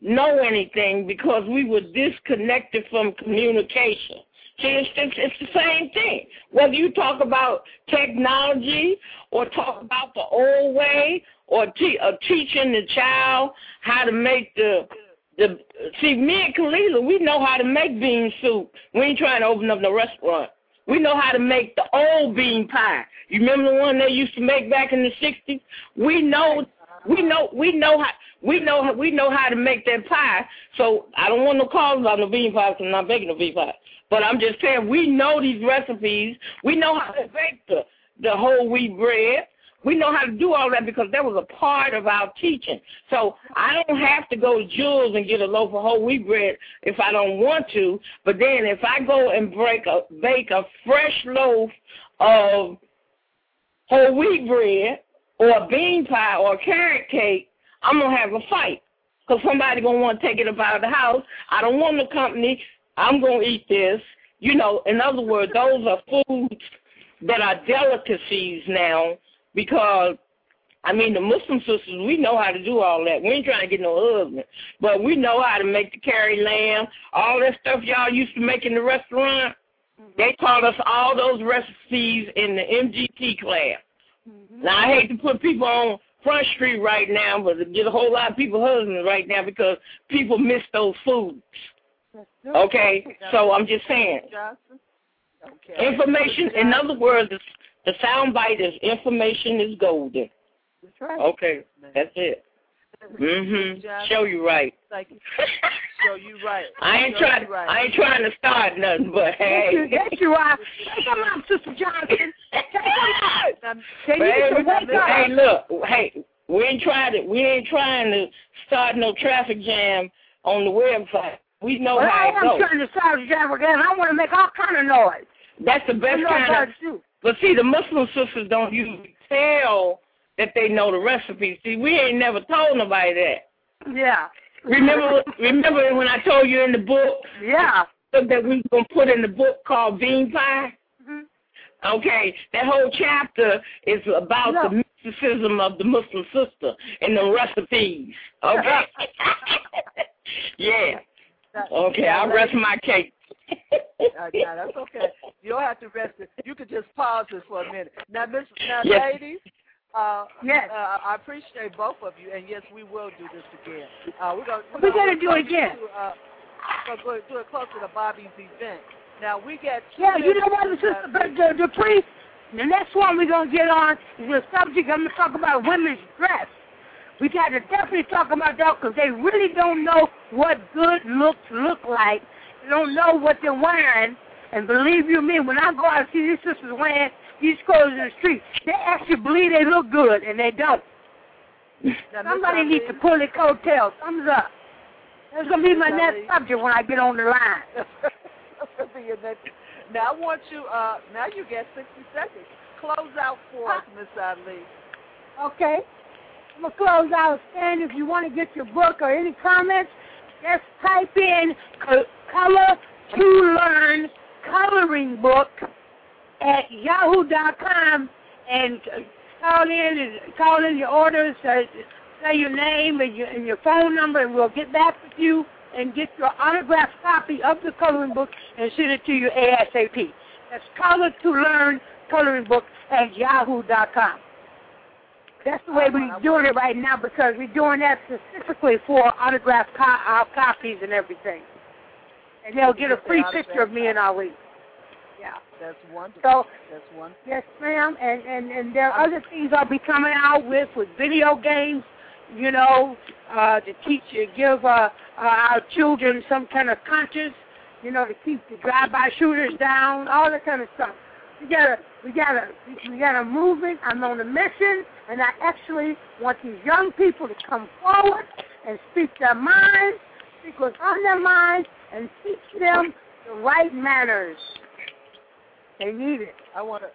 Speaker 7: know anything because we were disconnected from communication. See, it's, it's, it's the same thing. Whether you talk about technology or talk about the old way or te- or teaching the child how to make the the see me and Khalilah, we know how to make bean soup. We ain't trying to open up no restaurant. We know how to make the old bean pie. You remember the one they used to make back in the sixties? We know we know we know how we know we know how to make that pie. So I don't want no calls about no bean pie because I'm not baking no bean pie. But I'm just saying we know these recipes. We know how to bake the the whole wheat bread. We know how to do all that because that was a part of our teaching. So I don't have to go to Jewel's and get a loaf of whole wheat bread if I don't want to. But then if I go and break a bake a fresh loaf of whole wheat bread or a bean pie or a carrot cake, I'm gonna have a fight because somebody gonna want to take it up out of the house. I don't want the company. I'm gonna eat this. You know, in other words, those are foods that are delicacies now because I mean the Muslim sisters we know how to do all that. We ain't trying to get no husband. But we know how to make the curry lamb, all that stuff y'all used to make in the restaurant. Mm-hmm. They taught us all those recipes in the MGT class. Mm-hmm. Now I hate to put people on Front Street right now, but get a whole lot of people husbands right now because people miss those foods. Okay, so I'm just saying. Okay. Information, in other words, the sound bite is information is golden.
Speaker 3: That's right.
Speaker 7: Okay, that's it. Mhm. Show you right.
Speaker 3: Thank you. Show you right.
Speaker 7: I ain't trying. Right. I ain't trying to start nothing, but
Speaker 6: hey. Yes, you are. Come on, Sister Johnson.
Speaker 7: hey, look. Hey, we ain't trying to. We ain't trying to start no traffic jam on the website. We know
Speaker 6: well,
Speaker 7: how
Speaker 6: it goes. I'm trying to start a traffic jam. I want to make all kind of noise.
Speaker 7: That's the best kind of. But see, the Muslim sisters don't usually tell that they know the recipe. See, we ain't never told nobody that.
Speaker 6: Yeah.
Speaker 7: Remember, remember when I told you in the book?
Speaker 6: Yeah.
Speaker 7: That we gonna put in the book called Bean Pie.
Speaker 6: Mm-hmm.
Speaker 7: Okay, that whole chapter is about yeah. the mysticism of the Muslim sister and the recipes. Okay. yeah. Okay, I'll rest my cake
Speaker 3: uh, no, that's okay. You don't have to rest it. You could just pause this for a minute. Now, Miss, now, yes. ladies. Uh,
Speaker 6: yes.
Speaker 3: Uh, I appreciate both of you, and yes, we will do this again. Uh, we're gonna
Speaker 6: we're, gonna, do it again.
Speaker 3: To, uh, we're going to do it closer to Bobbie's event. Now we get
Speaker 6: yeah. You know what, sister, the priest. The next one we're gonna get on is the subject. I'm gonna talk about women's dress. We got to definitely talk about that because they really don't know what good looks look like They don't know what they're wearing. And believe you me, when I go out and see these sisters wearing these clothes in the street, they actually believe they look good, and they don't. Somebody needs to pull their coattails. Thumbs up. That's going to be my next subject when I get on the line.
Speaker 3: now, I want you, uh, now you get 60 seconds. Close out for us, Miss Ali.
Speaker 6: Okay. I'm going to close out. And if you want to get your book or any comments, just type in color to learn coloring book at yahoo.com and call in and call in your orders, uh, say your name and your, and your phone number, and we'll get back with you and get your autographed copy of the coloring book and send it to you ASAP. That's color to learn coloring book at yahoo.com. That's the way we're doing it right now because we're doing that specifically for autographed co- uh, copies and everything and they'll get a free picture of me and Ali. Yeah.
Speaker 3: That's wonderful.
Speaker 6: So,
Speaker 3: That's wonderful.
Speaker 6: Yes, ma'am. And, and, and there are other things I'll be coming out with, with video games, you know, uh, to teach, you, give uh, uh, our children some kind of conscience, you know, to keep the drive-by shooters down, all that kind of stuff. We got a, we got a, we got a movement. I'm on a mission, and I actually want these young people to come forward and speak their minds, speak what's on their minds, and teach them the right manners. They need it.
Speaker 3: I want to.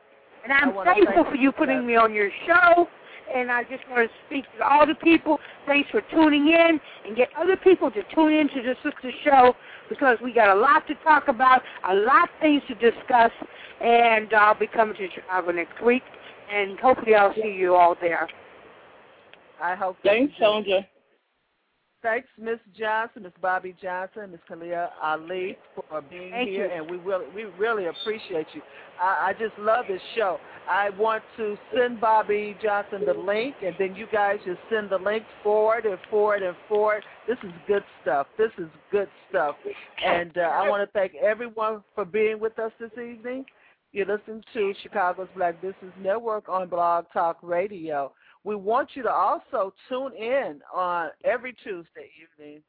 Speaker 6: And I'm thankful for you putting that. me on your show. And I just want to speak to all the people. Thanks for tuning in and get other people to tune in to the Sister Show because we got a lot to talk about, a lot of things to discuss. And I'll be coming to Chicago next week. And hopefully I'll see you all there.
Speaker 3: I hope.
Speaker 7: Thanks, Sonja.
Speaker 2: Thanks, Miss Johnson, Miss Bobbie Johnson, Miss Khalilah Ali for being
Speaker 6: Thank
Speaker 2: here,
Speaker 6: you.
Speaker 2: and we really, we really appreciate you. I, I just love this show. I want to send Bobby Johnson the link, and then you guys just send the link forward and forward and forward. This is good stuff. This is good stuff, and uh, I want to thank everyone for being with us this evening. You listen to Chicago's Black Business Network on Blog Talk Radio. We want you to also tune in on every Tuesday evening.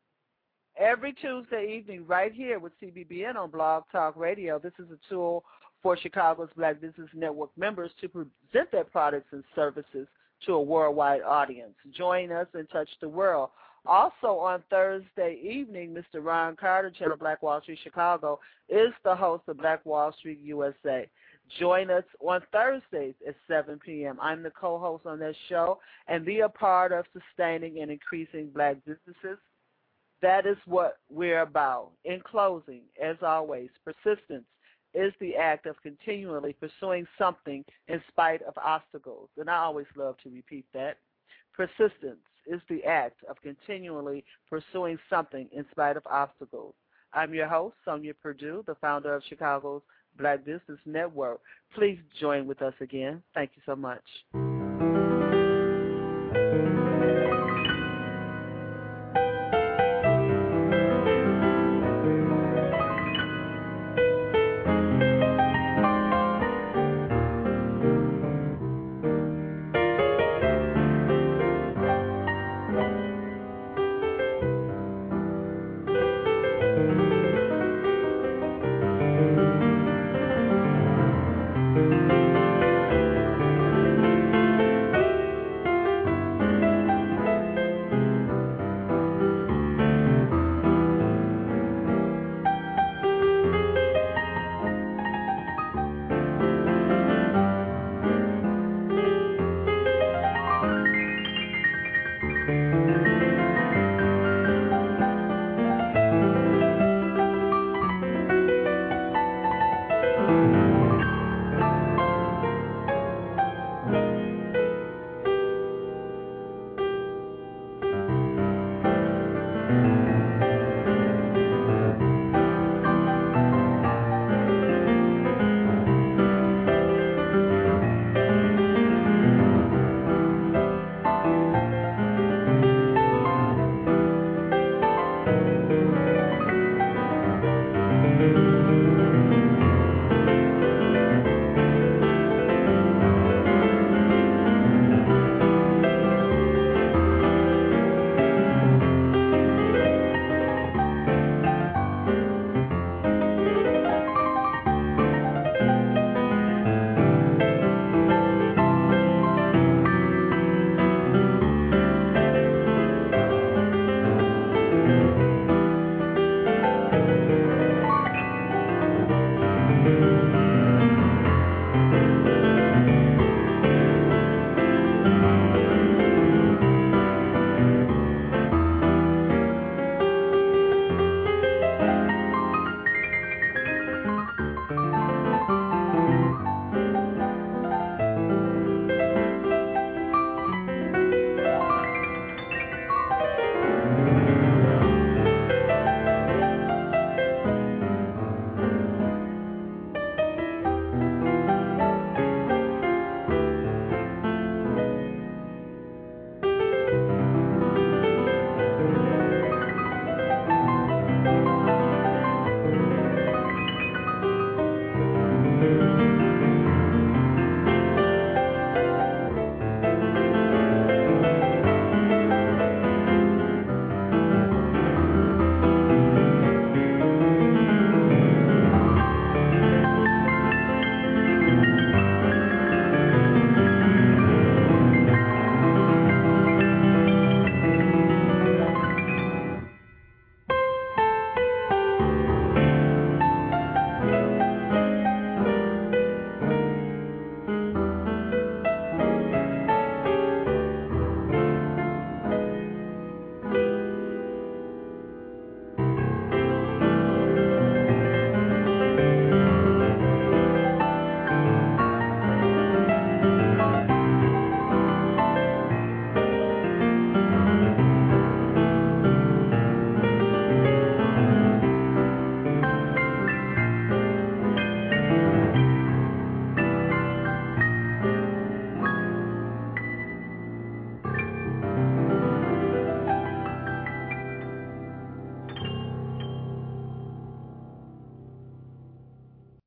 Speaker 2: Every Tuesday evening, right here with CBBN on Blog Talk Radio. This is a tool for Chicago's Black Business Network members to present their products and services to a worldwide audience. Join us and touch the world. Also on Thursday evening, Mr. Ron Carter, Channel Black Wall Street Chicago, is the host of Black Wall Street USA. Join us on Thursdays at 7 p.m. I'm the co-host on that show, and be a part of sustaining and increasing black businesses. That is what we're about. In closing, as always, persistence is the act of continually pursuing something in spite of obstacles. And I always love to repeat that. Persistence is the act of continually pursuing something in spite of obstacles. I'm your host, Sonja Perdue, the founder of Chicago's Black Business Network. Please join with us again. Thank you so much.